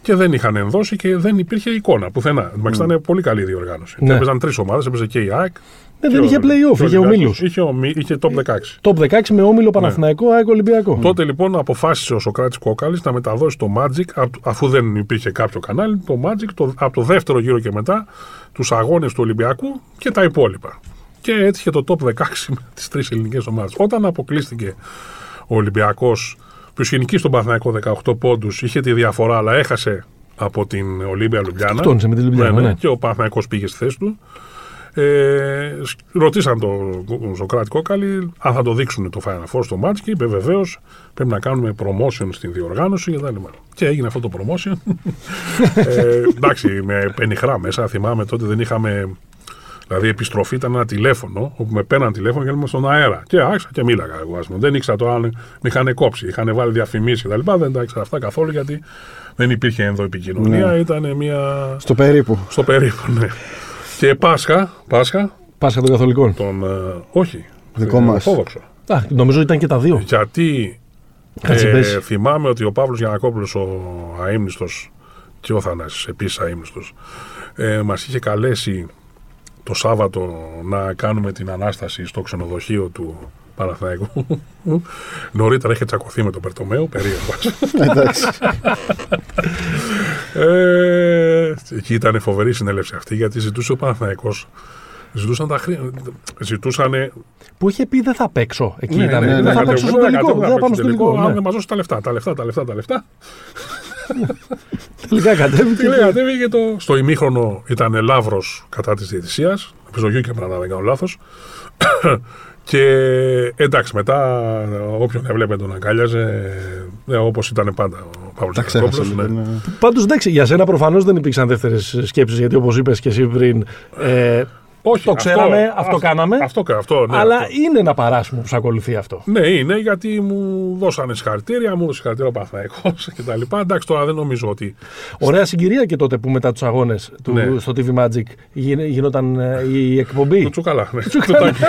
και δεν είχαν ενδώσει και δεν υπήρχε εικόνα πουθενά. Εντάξει, ήταν πολύ καλή η διοργάνωση. Ναι. Έπαιζαν τρεις ομάδες, έπαιζε και η ΑΕΚ. Ναι, και δεν ο- είχε play-off, και ο είχε Ολυμπιακός. ομίλους. Είχε, ομί, είχε top 16. Top 16 με όμιλο Παναθηναϊκό, ΑΕΚ Ολυμπιακό. Τότε λοιπόν αποφάσισε ο Σοκράτης Κόκαλης να μεταδώσει το Magic, απ- αφού δεν υπήρχε κάποιο κανάλι, το Magic το, από το δεύτερο γύρο και μετά, τους αγώνες του Ολυμπιακού και τα υπόλοιπα. Και έτυχε το top 16 με τις τρεις ελληνικές ομάδες. Όταν αποκλείστηκε ο Ολυμπιακός, που είχε νικήσει τον Παναθηναϊκό 18 πόντους, είχε τη διαφορά, αλλά έχασε από την Ολύμπια Λουμπιάννα. Αυτόνισε με τη Λουμπλιάνα, ναι. Και ο Παναθηναϊκός πήγε στη θέση του. Ε, σ- ρωτήσαν τον Σοκράτη Κόκαλη αν θα το δείξουν το Final Four στο match και είπε βεβαίως πρέπει να κάνουμε promotion στην διοργάνωση και τα λοιπά. Και έγινε αυτό το promotion. [laughs] ε, εντάξει, με πενιχρά μέσα. Θυμάμαι τότε δεν είχαμε. Δηλαδή, η επιστροφή ήταν ένα τηλέφωνο, όπου με παίρναν τηλέφωνο και ήμουν στον αέρα. Και άρχισα και μίλαγα εγώ. ας πούμε. Δεν ήξερα το αν με είχαν κόψει, είχαν βάλει διαφημίσει κτλ. Δεν τα ήξερα αυτά καθόλου γιατί δεν υπήρχε ενδοεπικοινωνία. Ναι. Ήταν μια. Στο περίπου. Στο περίπου, ναι. Και Πάσχα, Πάσχα Πάσχα των Καθολικών. τον. ε, όχι. Δικό ε, μας. Ορθόδοξο. Α, νομίζω ήταν και τα δύο. Γιατί Κάτσε ε, πες. θυμάμαι ότι ο Παύλος Γιανακόπουλος, ο αείμνηστος και ο Θανάσης, επίσης αείμνηστος, ε, μας είχε καλέσει το Σάββατο να κάνουμε την Ανάσταση στο ξενοδοχείο του Παναθηναϊκού. Νωρίτερα είχε τσακωθεί με τον Περτομέο, περίεργος. Εντάξει. Ε, εκεί ήταν φοβερή συνέλευση αυτή γιατί ζητούσε ο Παναθηναϊκός Ζητούσαν τα χρήματα. Ζητούσαν. Που είχε πει δεν θα παίξω εκεί. Ναι, ήταν. ναι, δεν ναι, θα ναι, παίξω στο κατεβούμε, τελικό. κατεβούμε Δεν θα να πάμε στο παίξουμε τελικό. Αν ναι. δεν μα δώσει τα λεφτά, τα λεφτά, τα λεφτά, τα λεφτά. Τελικά κατέβηκε. Τι λέει, κατέβηκε το. Στο ημίχρονο ήταν Λαύρος κατά της διαιτησίας. Επιζωγείο και πρέπει να δεν κάνω λάθος. [coughs] και εντάξει, μετά όποιον έβλεπε τον αγκάλιαζε ε, όπως ήταν πάντα ο Παύλος Τα ξέχασα λίγο. ναι. ναι. Πάντως εντάξει, για σένα προφανώς δεν υπήρξαν δεύτερες σκέψεις γιατί όπως είπες και εσύ πριν. Ε, Όχι, Το ξέραμε, αυτό κάναμε. Αυτό, αυτό, ναι, αλλά αυτό. είναι ένα παράσημο που σε ακολουθεί αυτό. Ναι, είναι γιατί μου δώσανε συγχαρητήρια, μου έδωσε συγχαρητήρια ο Παναθηναϊκός και τα λοιπά. Εντάξει, τώρα δεν νομίζω ότι. Ωραία συγκυρία και τότε που μετά τους αγώνες Ναι. στο TV Magic γίνε- γινόταν ε, η εκπομπή. Το τσουκαλά. Ναι. Τσουκαλάκι.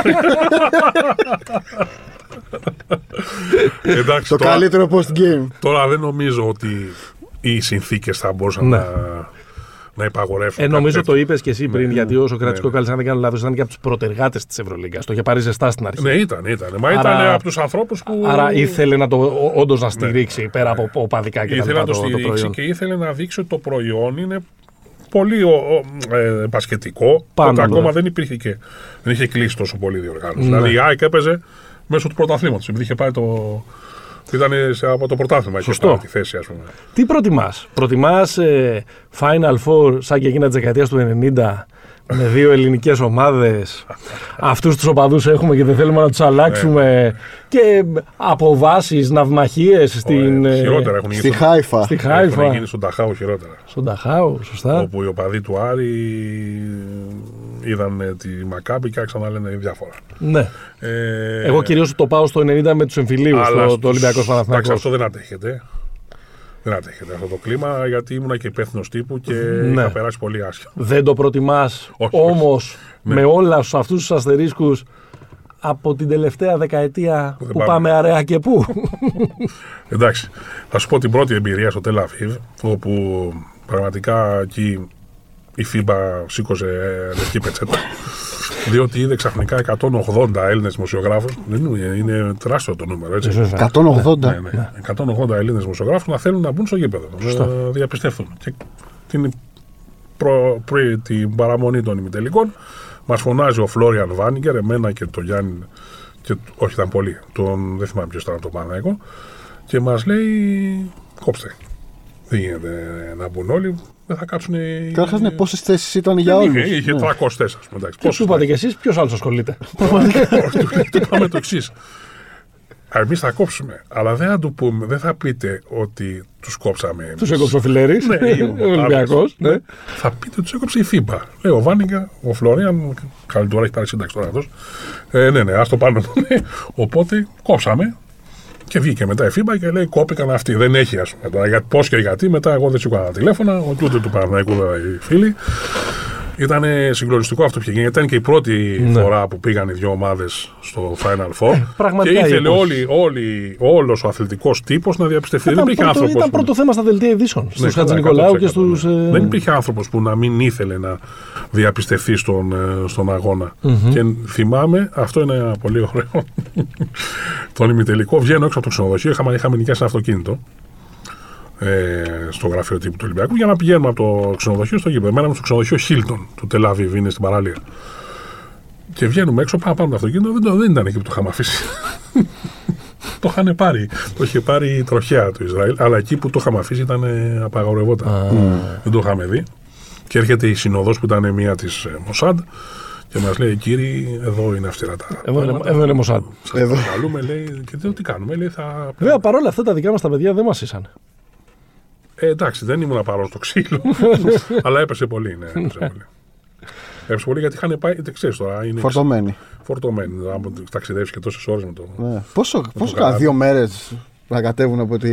Εντάξει, Το τώρα, καλύτερο post game. τώρα δεν νομίζω ότι οι συνθήκες θα μπορούσαν Ναι. να, να υπαγορεύσουν. Ε, κάτι νομίζω τέτοιο. το είπες και εσύ πριν, γιατί ο Σοκράτη ναι. Κόκαλη, αν δεν κάνω λάθος, ήταν και από τους πρωτεργάτες της Ευρωλίγκας. Το είχε πάρει ζεστά στην αρχή. Ναι, ήταν, ήταν. Μα Άρα- ήταν από τους ανθρώπους που. Άρα ήθελε να το όντως να στηρίξει πέρα από οπαδικά και τα ήθελε λοιπά να το το, το στηρίξει προϊόν. και ήθελε να δείξει ότι το προϊόν είναι πολύ ο, ο, ε, μπασκετικό. Πάνω, ότι ναι. ακόμα δεν υπήρχε και δεν είχε κλείσει τόσο πολύ η διοργάνωση. Ναι. Δηλαδή η ΑΕΚ έπαιζε μέσω του πρωταθλήματος. Επειδή είχε πάρει το. Ήταν σε- από το πρωτάθλημα, είχε Σωστό. πάρει τη θέση, ας πούμε. Τι προτιμάς, Προτιμάς ε, Final Four σαν και εκείνα της δεκαετίας του 90 με δύο ελληνικές ομάδες. Αυτούς τους οπαδούς έχουμε και δεν θέλουμε να τους αλλάξουμε. και αποβάσεις, ναυμαχίες στην. Ωραία. ε, χειρότερα έχουν γίνει. Στη στο- Χάιφα. Στη Έχουν Χάιφα. γίνει στον Ταχάου χειρότερα. Στον Ταχάου, σωστά. Όπου οι οπαδοί του Άρη είδαν ε, τη Μακάμπη και άρχισαν να λένε διάφορα. Ναι. Ε, Εγώ κυρίως το πάω στο 90 με τους εμφυλίους, αλλά στο στους- το Ολυμπιακός Εντάξει, Παναθηναϊκός. αυτό δεν αντέχεται. Δεν αντέχεται αυτό το κλίμα γιατί ήμουνα και υπεύθυνος τύπου και Ναι. είχα περάσει πολύ άσχημα. Δεν το προτιμάς Όχι, όμως Ναι. με όλα αυτούς τους αστερίσκους από την τελευταία δεκαετία που, δεν πάμε. πάμε. αραιά και πού. Εντάξει, θα σου πω την πρώτη εμπειρία στο Τελαβίβ, όπου πραγματικά εκεί η FIBA σήκωσε ε, λευκή πετσέτα. Διότι είδε ξαφνικά 180 Έλληνες δημοσιογράφου. Είναι, είναι τεράστιο το νούμερο, έτσι. Βέβαια. 180. Ναι, ναι. 180 Έλληνες δημοσιογράφου να θέλουν να μπουν στο γήπεδο, να διαπιστευτούν. Και την, προ, πριν την παραμονή των ημιτελικών, μας φωνάζει ο Φλόριαν Βάνιγκερ, εμένα και τον Γιάννη. Και, όχι, ήταν πολύ. Τον, δεν θυμάμαι ποιος ήταν από το Παναγικό. Και μας λέει: Κόψτε. Δεν γίνεται να μπουν όλοι. Δεν θα κάτσουν. οι- Καταρχάς, ναι, πόσες θέσεις ήταν για Δεν όλους; είχε, είχε 300 θέσεις. Εντάξει, Και πόσες του είπατε κι εσείς, ποιος άλλος ασχολείται; [laughs] όχι, του- του είπαμε το εξής. Εμείς θα κόψουμε. Αλλά δεν θα του πούμε, δεν θα πείτε ότι τους κόψαμε. εμείς. Του έκοψε ο Φιλέρης, Ναι, ή ο [laughs] ο Ολυμπιακός. άλλος. Ναι. Θα πείτε ότι τους έκοψε η FIBA. Λέει ο Βάνιγκα, ο Φλorian, καλή τώρα έχει πάρει σύνταξη τώρα αυτός. Ε, ναι, ναι, ας το πάρουμε. Οπότε κόψαμε. Και βγήκε μετά η FIBA και λέει: Κόπηκαν αυτοί. Δεν έχει, ας πούμε. Τώρα, για, πώς και γιατί, μετά εγώ δεν σήκωνα τα τηλέφωνα, ο τούτο του Παναγικού βέβαια οι φίλοι. Ήταν συγκλονιστικό αυτό που είχε γίνει. Ήταν και η πρώτη Ναι. φορά που πήγαν οι δύο ομάδες στο Final Four. και πραγματικά η ήθελε εποχή. όλοι, όλοι, όλος ο αθλητικός τύπος να διαπιστευτεί. Δεν Ήταν, υπήρχε πρώτο, άνθρωπος. ήταν που- πρώτο θέμα στα δελτία ειδήσεων. Στους ναι, καλά, Χατζηνικολάου και 100%, στους. ναι. Δεν υπήρχε άνθρωπος που να μην ήθελε να διαπιστευτεί στον, ε, στον αγωνα Και θυμάμαι, αυτό είναι ένα πολύ ωραίο. [laughs] τον ημιτελικό βγαίνω έξω από το ξενοδοχείο. Είχαμε, είχαμε νοικιάσει ένα αυτοκίνητο ε, στο γραφείο τύπου του Ολυμπιακού για να πηγαίνουμε από το ξενοδοχείο στο γήπεδο. Μέναμε στο ξενοδοχείο Χίλτον του Τελάβιβ, είναι στην παραλία. Και βγαίνουμε έξω, πάμε, πάμε το αυτοκίνητο, δεν, το- δεν ήταν εκεί που το είχαμε αφήσει. [laughs] το είχαν πάρει. Το είχε πάρει η τροχέα του Ισραήλ, αλλά εκεί που το είχαμε αφήσει ήταν ε, απαγορευόταν. Δεν το είχαμε δει. Και έρχεται η συνοδός που ήταν μία της Μοσάντ και μας λέει: Κύριοι, εδώ είναι αυστηρά τα. Εδώ είναι, πράγματα. εδώ είναι Μοσάντ. Σας Εδώ. παρακαλούμε, λέει, και τι, τι κάνουμε, λέει, θα. Βέβαια, παρόλα αυτά τα δικά μας τα παιδιά δεν μας ήσαν. Ε, εντάξει, δεν ήμουν παρόν στο ξύλο. [laughs] αλλά έπεσε πολύ, ναι. Έπεσε πολύ. Έπεσε πολύ γιατί είχαν πάει, δεν ξέρεις τώρα, είναι Φορτωμένοι. φορτωμένοι. Αν ταξιδεύεις και τόσες ώρες με το. Ναι. Πόσο, πόσο καλά. κάνα δύο μέρες να κατέβουν από, τη,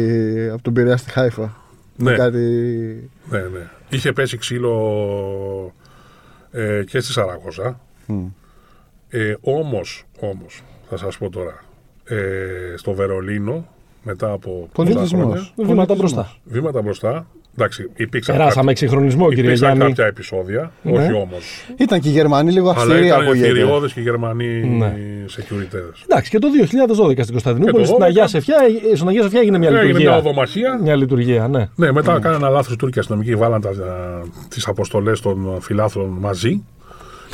από τον Πειραιά στη Χάιφα; Ναι. Κάτι... Ναι, ναι. Είχε πέσει ξύλο ε, και στη Σαραγώσα. Ε, όμως, όμως, θα σας πω τώρα, ε, στο Βερολίνο, μετά από πολλά Πολιτισμός. χρόνια, Βήματα μπροστά. βήματα μπροστά, εντάξει, υπήρξαν, Περάσαμε εξυγχρονισμό, κάποια, κύριε υπήρξαν Γιάννη. κάποια επεισόδια, Ναι. όχι όμως. Ήταν και οι Γερμανοί λίγο Αλλά αυστηροί ήταν ακούγεται. θηριώδες και οι Γερμανοί Ναι. securities. Εντάξει, και το 2012 στην Κωνσταντινούπολη, Και το στην 12. Αγία Σεφιά, ε, στην Αγία Σεφιά έγινε μια Έγινε μια λειτουργία. οδομαχία. Μια λειτουργία, ναι. Ναι, μετά mm. κάνανε ένα λάθος οι Τούρκοι αστυνομικοί, βάλαν τα, τις αποστολές των φιλάθλων μαζί.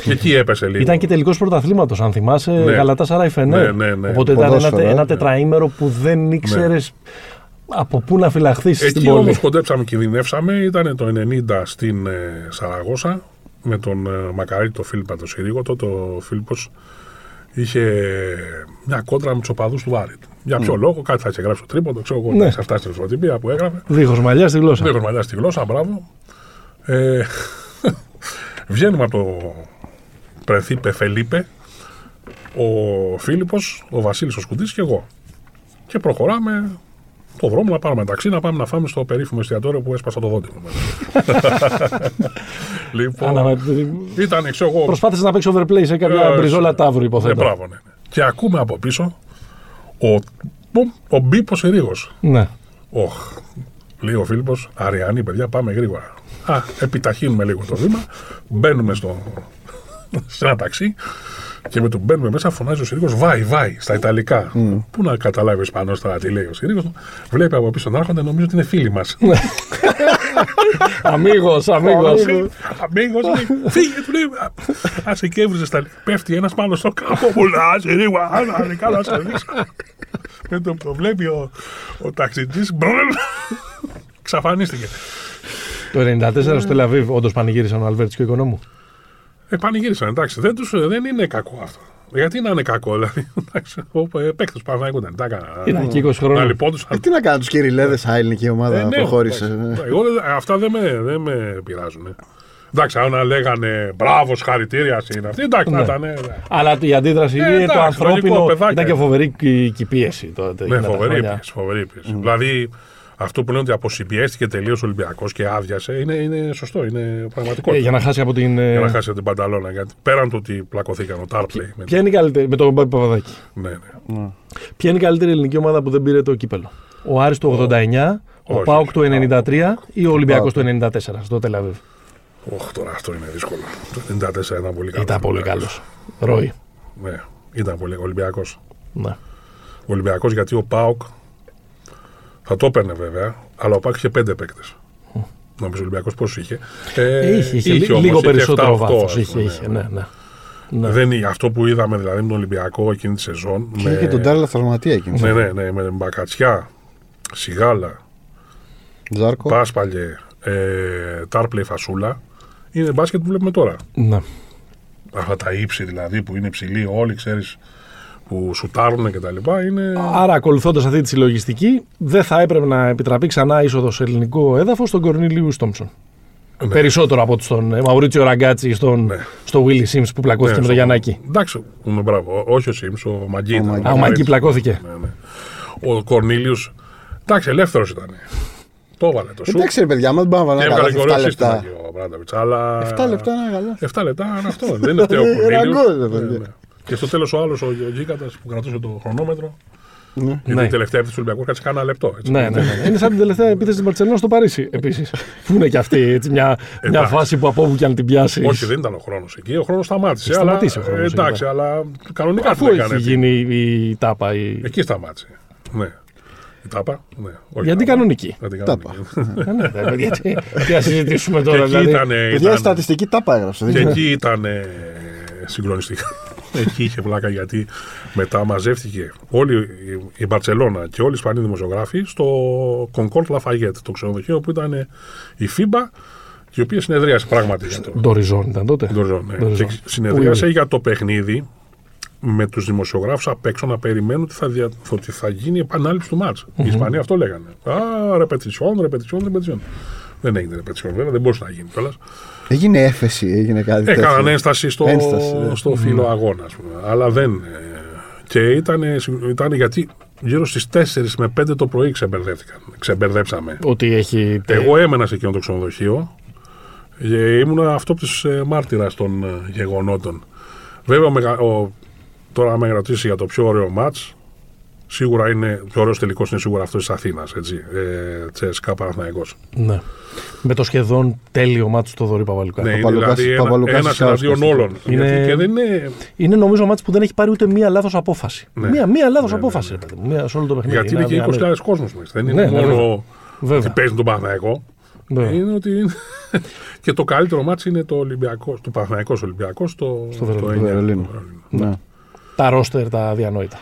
Και εκεί έπεσε λίγο. Ήταν και τελικός πρωταθλήματος, αν θυμάσαι. Ναι. Γαλατά Σαράι Φενέρ. Ναι, ναι, ναι. Οπότε ήταν ένα, Ποδόσφαιρο, τε- ε. ένα τετραήμερο που δεν ήξερες από πού να φυλαχθείς στην Εκεί πόλη. όμως κοντέψαμε και κινδυνεύσαμε. Ήταν το 90 στην ε, Σαραγώσα με τον ε, Μακαρίτη, τον Φίλιππα, τον Συρίγο. Τότε ο Φίλιππος είχε μια κόντρα με τους οπαδούς του Βάρη. Για ποιο λόγο, κάτι θα είχε γράψει το τρίποντο, ξέρω εγώ, Ναι. σε αυτά στην φωτοτυπία που έγραφε. Δίχως μαλλιάς στη γλώσσα. Δεν έχω μαλλιάς στη γλώσσα, μπράβο. Ε, [laughs] βγαίνουμε από το Πρεθίπε Φελίπε, ο Φίλιππος, ο Βασίλης ο Σκουντής και εγώ. Και προχωράμε το δρόμο να πάρουμε ταξί, να πάμε να φάμε στο περίφημο εστιατόριο που έσπασα το δόντι μου. [laughs] λοιπόν, Άνα, ήταν, ξέρω εγώ, Προσπάθησε να παίξει overplay σε κάποια Ε, μπριζόλα τάβρου, ναι, υποθέτω. μπράβο, ναι. ναι. Και ακούμε από πίσω ο, ο, ο Μπίπος Ερήγος. Ναι. Οχ, λέει ο Φίλιππος, Αριανή, παιδιά, πάμε γρήγορα. Α, επιταχύνουμε λίγο το βήμα, μπαίνουμε στο, σε ένα ταξί και με το μπαίνουμε μέσα φωνάζει ο Συρίγος Βάι, βάι, στα Ιταλικά. Πού να καταλάβεις ο Ισπανός τώρα τι λέει ο Συρίγος. Βλέπει από πίσω να έρχονται, νομίζω ότι είναι φίλοι μας. [laughs] Αμίγος, αμίγος. Αμίγος, λέει, φύγε, του λέει. Α και έβριζε στα Πέφτει ένας πάνω στο κάπου μου, Α, Συρίγο, α, καλά, σε δείξω. Με το που το βλέπει ο, ο ταξιτζής, μπρρρ, ξαφανίστηκε. Το 94 στο Τελαβίβ, όντως πανηγύρισαν ο Αλβέρτης και ο οικονόμου. Ε, πανηγύρισαν, εντάξει. Δεν, τους, δεν είναι κακό αυτό. Γιατί να είναι κακό, δηλαδή. [laughs] Εντάξει, ο ε, παίκτος Παναγικού δεν τα έκανα. Ήταν εκεί 20 Να χρόνια. λυπόντουσαν. Ε, τι να κάνουν τους Κυριλέδες, η ελληνική ομάδα Ε, ναι, προχώρησε. εντάξει. Εγώ δεν- αυτά δεν με, δεν με πειράζουν. Εντάξει, αν λέγανε μπράβος, χαρητήρια είναι αυτή, εντάξει, να Ναι. ήταν. ναι. Αλλά η αντίδραση Ε, είναι το εντάξει, ανθρώπινο. λογικό, παιδάκια. Ήταν και φοβερή και η πίεση τότε. Ναι, εκείνα τα φοβερή χρόνια. πίεση. Φοβερή πίεση. Δηλαδή, αυτό που λένε ότι αποσυμπιέστηκε τελείως ο Ολυμπιακός και άδειασε είναι, είναι σωστό, είναι πραγματικό. Ε, για να χάσει από την. ε, Για να χάσει την Πανταλώνα. Γιατί πέραν του ότι πλακωθήκαν ο Τάρπλεϊ. Με... Ποια είναι η καλύτερη. Με τον Μπάμπη Παπαδάκη. Ναι, ναι. Ποια είναι η καλύτερη ελληνική ομάδα που δεν πήρε το κύπελο; Ο Άρης το 89, ο Όχι, Πάουκ το όχι. 93 ή ο Ολυμπιακός το Πάουκ. 94 στο Τελαβίβ. Οχ, τώρα αυτό είναι δύσκολο. Το 94 ήταν πολύ καλός. Ήταν πολύ καλός. Ρόι. Ναι, ήταν πολύ Ολυμπιακός. Ναι. Ο Ολυμπιακός γιατί ο Πάοκ θα το έπαιρνε βέβαια, αλλά ο Πάοκ είχε πέντε παίκτες. Νομίζω ο Ολυμπιακός πόσους είχε. Ε, είχε, είχε, λι- όμως, λίγο είχε περισσότερο 7-8, βάθος. ας Είχε, πούμε, είχε, ναι, ναι. ναι. Δεν είναι αυτό που είδαμε δηλαδή με τον Ολυμπιακό εκείνη τη σεζόν. Και είχε και τον Τάρλα τραυματία εκείνη. Ναι, ναι, ναι, με Μπακατσιά, Σιγάλα, Ζάρκο. Πάσπαλιε, ε, Τάρπλε, Φασούλα. Είναι μπάσκετ που βλέπουμε τώρα. ναι. Αυτά τα ύψη δηλαδή που είναι υψηλοί, όλοι ξέρεις που σουτάρουν και τα λοιπά. Είναι... Άρα, ακολουθώντας αυτή τη συλλογιστική, δεν θα έπρεπε να επιτραπεί ξανά είσοδος σε ελληνικό έδαφος στον Κορνίλιου Τόμψον. Ναι. Περισσότερο από ότι στον ε, Μαουρίτσιο Ραγκάτσι ή στον, Ναι. στο Willy Sims που πλακώθηκε με στο- τον Γιαννάκη. Εντάξει, ναι, μπράβο. Ό- Όχι ο Σίμς, ο Μαγκή. ήταν. Μαγκή. Α, ο Μαγκή πλακώθηκε. Ναι, ναι. Ο Κορνίλιος. Εντάξει, ελεύθερος ήταν. Το έβαλε το σου. Εντάξει, ρε παιδιά, μα δεν πάμε να Και βάλουμε έβγαλε και 7 ωραίο σύστημα λεπτά. και ο Μπράντοβιτς, Αλλά... 7 λεπτά είναι καλά. 7 λεπτά είναι αυτό. Δεν είναι φταίω ο Ε, ραγκό, Κορνίλιος. ρε, Ναι, παιδιά. ναι. Και στο τέλος ο άλλος, ο Γκίκατα που κρατούσε το χρονόμετρο. Ναι. Γιατί Ναι. η τελευταία επίθεση του Ολυμπιακού κάτσε κάνα λεπτό. Έτσι. Ναι, ναι, ναι. [laughs] Είναι σαν την τελευταία επίθεση της Μπαρσελόνας στο Παρίσι επίσης. Που είναι και αυτή έτσι, μια, μια Εντάξει. φάση που από όπου και αν την πιάσεις. Όχι, δεν ήταν ο χρόνος εκεί. Ο χρόνος σταμάτησε. Σταματήσει αλλά, ο χρόνος ε, εντάξει, εκεί, αλλά κανονικά Αφού την έχει έκανε. γίνει η τάπα. Η... Εκεί σταμάτησε. Ναι. Η τάπα. Ναι. Όχι, Γιατί τάπα. κανονική. Γιατί Τάπα. κανονική. Ε, ναι, ρε, παιδιά, τι, τι να συζητήσουμε Και τώρα. εκεί Δηλαδή. ήταν. Παιδιά, η στατιστική τα έγραψε. δεν Και ξέρω. εκεί ήταν ε, συγκλονιστικά. Εκεί είχε βλάκα γιατί μετά μαζεύτηκε όλη η- η Μπαρσελόνα και όλοι οι Ισπανοί δημοσιογράφοι στο Concord Lafayette, το ξενοδοχείο που ήταν ε, η FIBA και η οποία συνεδρίασε πράγματι για το. Ντοριζόν ήταν τότε. Ντοριζόν, ναι. Ντοριζόν. Και συνεδρίασε για το παιχνίδι με τους δημοσιογράφους απ' έξω να περιμένουν ότι θα, δια... ότι θα γίνει η επανάληψη του μάτς. Οι Ισπανοί αυτό λέγανε. Α, ρεπετησιόν, ρεπετησιόν, ρεπετησιόν. Δεν έγινε ρεπετησιόν, βέβαια, δεν μπορούσε να γίνει κιόλας. Έγινε έφεση, έγινε κάτι Έκαναν τέτοιο. ένσταση στο, Ένσταση, ναι. στο φύλλο αγώνα, ας πούμε. Αλλά δεν. ε, Και ήταν, ήταν γιατί γύρω στις 4 με 5 το πρωί ξεμπερδεύτηκαν. Ξεμπερδέψαμε. Ότι έχει. τε- Εγώ έμενα σε εκείνο το ξενοδοχείο και ήμουν αυτόπτη ε, μάρτυρας των ε, γεγονότων. Βέβαια, ο μεγα- ο, τώρα με ρωτήσεις για το πιο ωραίο μάτς, σίγουρα είναι, ο πιο ωραίος τελικός είναι σίγουρα αυτός της Αθήνας, έτσι, ε, Τσέσκα Παναθηναϊκός. Ναι. Με το σχεδόν τέλειο μάτι του Θοδωρή Παπαλουκά. Ναι, είναι Παπαλουκάς- δηλαδή ένα, Παπαλουκάς ένας Ισάος εναντίον Κωστή. όλων. Είναι- Γιατί και δεν είναι, Είναι νομίζω μάτι που δεν έχει πάρει ούτε μία λάθος απόφαση. Ναι. Μία, μία λάθος Ναι, ναι, απόφαση, ναι. ρε παιδί μου, μία σε όλο το παιχνίδι. γιατί είναι και αδιανόητο. 20.000 κόσμος μέσα. Δεν είναι Ναι, ναι, μόνο βέβαια. ότι Βέβαια. παίζουν τον Παναθηναϊκό. Βέβαια. Είναι ότι είναι... [laughs] και το καλύτερο μάτς είναι το Ολυμπιακό, το Παναθηναϊκός Ολυμπιακός στο, Στο Βερολίνο. το 9. Βερολίνο. Ναι. Τα ρόστερ τα αδιανόητα.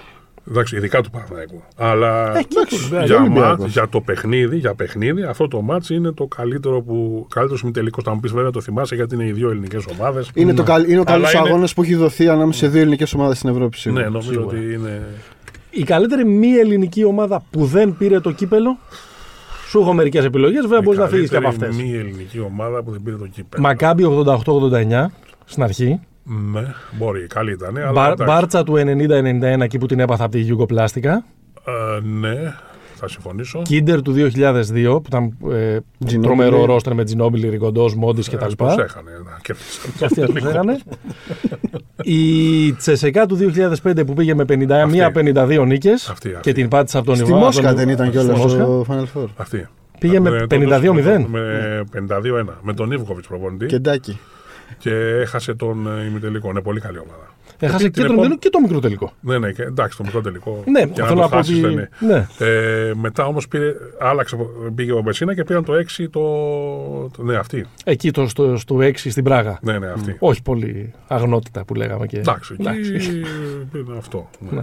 Εντάξει, ειδικά του Παναθηναϊκού. Αλλά εντάξει, για, και ο μα, Ολυμπιακός. για το παιχνίδι, για παιχνίδι, αυτό το μάτς είναι το καλύτερο που. Καλύτερος ημιτελικό. Θα μου πεις βέβαια το θυμάσαι γιατί είναι οι δύο ελληνικές ομάδες. Είναι, το καλ, είναι ο Αλλά καλύτερος είναι- αγώνας που έχει δοθεί ανάμεσα σε δύο ελληνικές ομάδες στην Ευρώπη. Ναι, σίγουρα. νομίζω σίγουρα. ότι είναι. Η καλύτερη μη ελληνική ομάδα που δεν πήρε το κύπελο. Σου έχω μερικές επιλογές, βέβαια μπορείς να φύγεις και από αυτές. Μη ελληνική ομάδα που δεν πήρε το κύπελο. Μακάμπι 88-89 στην αρχή. Ναι, μπορεί, καλή ήταν. Αλλά Μπα- εντάξει. Μπάρτσα του 90-91 εκεί που την έπαθα από τη Γιουγκοπλάστικα. Ε, ναι, θα συμφωνήσω. Κίντερ του 2002 που ήταν ε, Ginobili. τρομερό ρόστερ με Τζινόμπιλι, Ριγκοντό, Μόντις κτλ. Πώς έχανε, να κέρδισαν. Και αυτοί τους έγανε. Η Τσεσεκά του 2005 που πήγε με 51-52 νίκες Αυτή, αυτή. και την πάτησε από τον Στη Ιβάν. Μόσχα από τον- δεν ήταν στη κιόλα Μόσχα. το Final Four. Αυτή. Πήγε με τότε 52-0. Με 52-1. Με τον Ιβκοβιτς προπονητή. Κεντάκι. Και έχασε τον ε, ημιτελικό. Είναι πολύ καλή ομάδα. Έχασε την και τον επόμενη- τελικό και το μικρό τελικό. Ναι, ναι, και, εντάξει, το μικρό τελικό. Ναι, για θέλω να να το πω χάσεις, ότι. δεν είναι. Ναι. Ε, μετά όμως άλλαξε, πήγε ο Μπεσίνα και πήραν το 6 το. το ναι, αυτή. Εκεί το, στο, στο 6 στην Πράγα. Ναι, ναι, αυτή. Όχι πολύ αγνότητα που λέγαμε και. Εντάξει, εκεί Εντάξει. είναι αυτό. Ναι.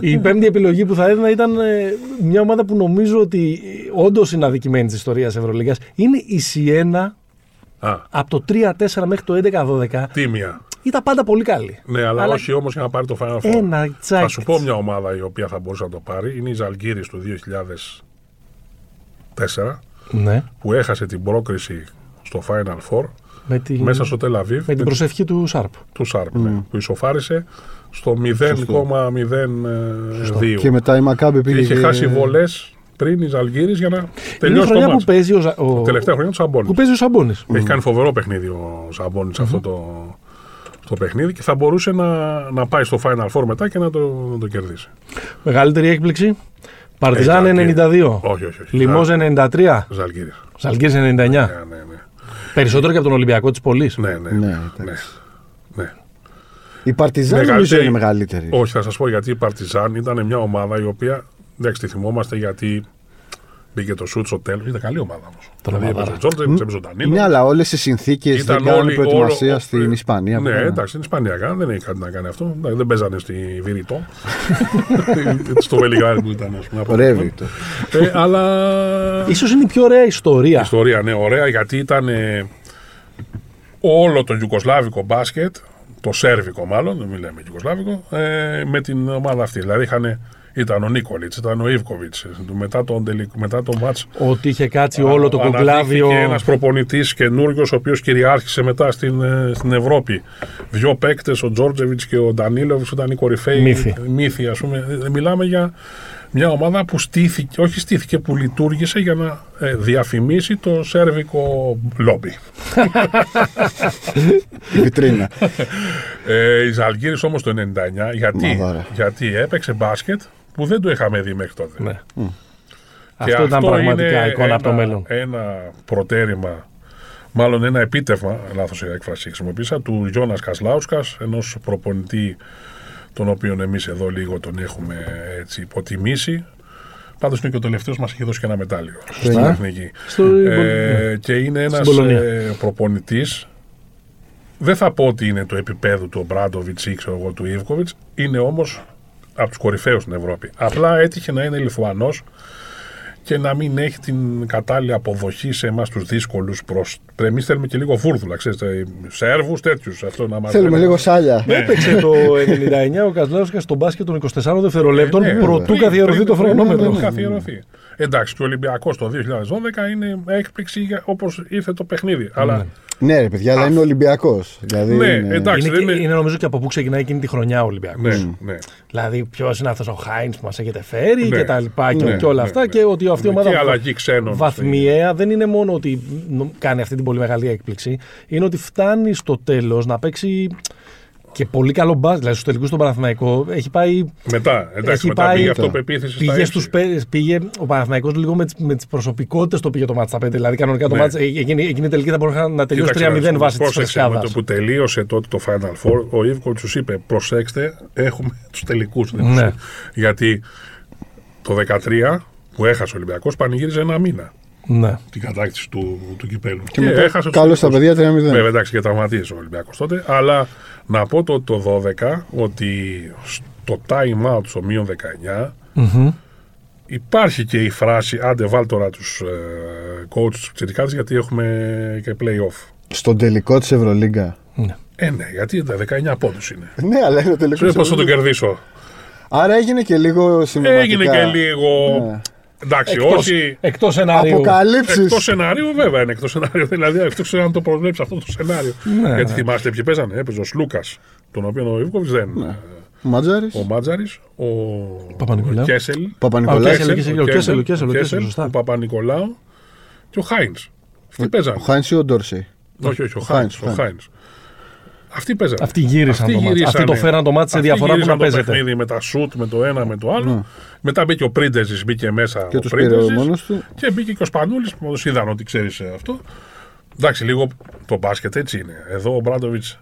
Η πέμπτη επιλογή που θα έδινα ήταν ε, μια ομάδα που νομίζω ότι όντως είναι αδικημένη της ιστορίας Ευρωλίγα. Είναι η Σιένα Α, από το 3-4 μέχρι το 11-12. τίμια. Ήταν πάντα πολύ καλή. Ναι, αλλά, Αλλά- όχι όμως για να πάρει το Final Four. Ένα τσάκι. Θα σου πω μια ομάδα η οποία θα μπορούσε να το πάρει. Είναι η Ζαλγκύρη του 2004 Ναι. που έχασε την πρόκριση στο Final Four Με την, μέσα στο Τελαβίβ με την προσευχή του Σάρπ. του Σάρπ, ναι, που ισοφάρισε στο 0,02. Και μετά η Μακάμπη Και πήγε. είχε και- χάσει βολές πριν η Ζαλγκύρη για να Είναι η τελειώσει το χρονιά που μάτς. παίζει ο, Ζα- ο... Τελευταία χρονιά του Σαμπόνι. που παίζει ο Σαμπόνης. Έχει κάνει φοβερό παιχνίδι ο Σαμπόνι σε αυτό το, το παιχνίδι και θα μπορούσε να, να πάει στο Final Four μετά και να το, να το κερδίσει. Μεγαλύτερη έκπληξη. Παρτιζάν Έχει 92. Όχι, όχι. όχι. Λιμός 93. Ζαλγκύρη. Ζαλγκύρης 99. Ναι, ναι, ναι. Περισσότερο και από τον Ολυμπιακό της Πολύς. Ναι, ναι. Ναι, ναι, εντάξει. ναι. Η Παρτιζάν νομίζω Μεγαλύτερη- είναι μεγαλύτερη. Όχι, θα σας πω γιατί η Παρτιζάν ήταν μια ομάδα η οποία. Εντάξει, τη θυμόμαστε γιατί μπήκε το σουτ στο τέλος. Ήταν καλή ομάδα όμως. Δηλαδή έπαιζε Τρομαδάρα. ο Τζόρτζεβιτ, έπαιζε ο Ντανίλο. Ναι, αλλά όλες οι συνθήκες δεν Ήταν κάνουν όλοι- προετοιμασία όλο- στην Ισπανία. Ναι, βέβαια. εντάξει, στην Ισπανία κάνανε, δεν έχει κάτι να κάνει αυτό. Εντάξει, Δεν παίζανε στη Βηρητό. [laughs] στο Βελιγράδι που ήταν, ας πούμε. Ρεύει το. Ε, αλλά. Ίσως είναι η πιο ωραία ιστορία. Ιστορία, ναι, ωραία, γιατί ήταν ε, όλο το Ιουκοσλάβικο μπάσκετ, το Σέρβικο μάλλον, δεν μιλάμε Ιουκοσλάβικο, ε, με την ομάδα αυτή. Δηλαδή είχαν, ήταν ο Νίκολιτς, ήταν ο Ιβκοβιτς. Μετά το, τελικ- μετά το μάτς Ότι είχε κάτσει όλο το κοκλάβιο. Και ένας προπονητής καινούριος, ο οποίος κυριάρχησε μετά στην, ε, στην Ευρώπη. Δύο παίκτες, ο Τζόρτζεβιτς και ο Ντανίλοβιτς, ήταν οι κορυφαίοι Μύθοι. μύθοι, ας πούμε. Ε, Μιλάμε για μια ομάδα που στήθηκε, όχι στήθηκε, που λειτουργήσε για να ε, διαφημίσει το σέρβικο λόμπι. Η βιτρίνα. Ε, η Ζαλγκύρης όμως το 99, γιατί, Μαδάρα. γιατί έπαιξε μπάσκετ που δεν το είχαμε δει μέχρι τότε. Ναι. Και Αυτό ήταν πραγματικά είναι εικόνα από το ένα- μέλλον. Ένα προτέρημα, μάλλον ένα επίτευγμα, λάθος η έκφραση χρησιμοποίησα, του Γιώνας Κασλάουσκας, ενός προπονητή τον οποίον εμείς εδώ λίγο τον έχουμε έτσι υποτιμήσει. Πάντως είναι και ο τελευταίος μας έχει δώσει και ένα μετάλλιο στην εννιά. Εθνική. Στο... Ε, και είναι ένας Μπολονία. ε, προπονητής δεν θα πω ότι είναι το επίπεδο του Μπράντοβιτ ή ξέρω εγώ του Ιβκοβιτς, είναι όμως από τους κορυφαίους στην Ευρώπη. Απλά έτυχε να είναι Λιθουανός και να μην έχει την κατάλληλη αποδοχή σε εμάς τους δύσκολους προ. Εμείς θέλουμε και λίγο βούρδουλα, ξέρετε. Σέρβους τέτοιους. Αυτό να μας Θέλουμε λένε. λίγο σάλια. Ναι. Έπαιξε το 99 ο Κασλάουσκα στον μπάσκετ των 24 δευτερολέπτων Ε, ναι, προτού πριν- καθιερωθεί πριν- το πριν- χρονόμετρο. πριν καθιερωθεί. Εντάξει, και ο Ολυμπιακός το 2012 είναι έκπληξη όπως ήρθε το παιχνίδι. Αλλά Ναι, ρε παιδιά, αλλά είναι Ολυμπιακός. Δηλαδή Ναι, είναι- εντάξει. Είναι, δεν και- είναι- είναι νομίζω και από πού ξεκινάει εκείνη τη χρονιά ο Ολυμπιακός. ναι, ναι. Δηλαδή, ποιος είναι αυτός ο Χάιν που μας έχετε φέρει Ναι. και τα λοιπά και, Ναι, και όλα ναι, αυτά. ναι. Και ότι αυτή η Και ομάδα αλλαγή ξένων. βαθμιαία δεν είναι μόνο ότι νο- κάνει αυτή την πολύ μεγάλη έκπληξη, είναι ότι φτάνει στο τέλος να παίξει και πολύ καλό μπάζ. Δηλαδή, στους τελικούς στον Παναθηναϊκό έχει πάει. Μετά, εντάξει, Έχει μετά πάει- πήγε αυτοπεποίθηση στα Πήγε, ύψη. στους, πέ- πήγε ο Παναθηναϊκός λίγο με τι με τις προσωπικότητες το πήγε το μάτς στα πέντε. Δηλαδή, κανονικά το Ναι. μάτς, ε, εκείνη, εκείνη η τελική θα μπορούσε να τελειώσει Κοίταξε, 3-0 να βάσει σου της πρόσεξε, Με φρεσκάδα. το που τελείωσε τότε το Final Four, ο Ιβκοβιτς του είπε: Προσέξτε, έχουμε τους τελικούς. Ναι. Γιατί το 13 που έχασε ο Ολυμπιακός πανηγύριζε ένα μήνα Ναι. την κατάκτηση του, του κυπέλου. Και μετά έχασες τους καλό στα τελικούς. παιδιά 3-0. Βέβαια, εντάξει, και τραυματίσε ο Ολυμπιακός τότε. Αλλά να πω το, το 12 ότι στο time out στο μείον 19 Μμμ. υπάρχει και η φράση άντε βάλ τώρα τους ε, coach τους ψηφικάτες γιατί έχουμε και play-off. Στον τελικό της Ευρωλίγκα. Ναι. Ε, ναι, γιατί τα 19 πόντους είναι. Ναι, αλλά είναι ο τελικός. Σου πώς θα τον κερδίσω. Άρα έγινε και λίγο συμβατικά. Έγινε και λίγο... Ναι. Εντάξει, Εκτός, όχι... εκτός σενάριου. Αποκαλύψεις. Εκτός σενάριου, βέβαια είναι εκτός σενάριου. [laughs] Δηλαδή, εκτό αν το προβλέψει αυτό το σενάριο. Ναι, Γιατί ναι. θυμάστε ποιοι παίζανε. Έπαιζε ο Λούκα, τον οποίο ο Ιβκοβιτς δεν. Μάτζαρης. Ο Μάτζαρης, ο Παπα-Νικολάου. ο Κέσελ. Α, ο Παπα-Νικολάκη. Κέσελ, Κέσελ, ο Κέσελ, ο Κέσελ, ο Κέσελ, σωστά. ο Παπα-Νικολάου και ο Χάινς. Αυτοί παίζανε. Ο Χάινς ή ο Ντόρσεϊ. Όχι, όχι, ο ο Χάινς. Αυτοί παίζανε. Αυτοί γύρισαν το μάτς. Αυτοί το φέραν το μάτς σε Αυτοί διαφορά που γύρισαν να το παίζεται. παιχνίδι με τα σουτ, με το ένα, με το άλλο. Μετά μπήκε ο Πρίντεζης, μπήκε μέσα. Και ο τους πήρε Πρίντεζης. μόνος του. Και μπήκε και ο Σπανούλης που όντω είδαν ότι ξέρεις αυτό. Εντάξει, λίγο το μπάσκετ έτσι είναι. Εδώ ο Μπράντοβιτς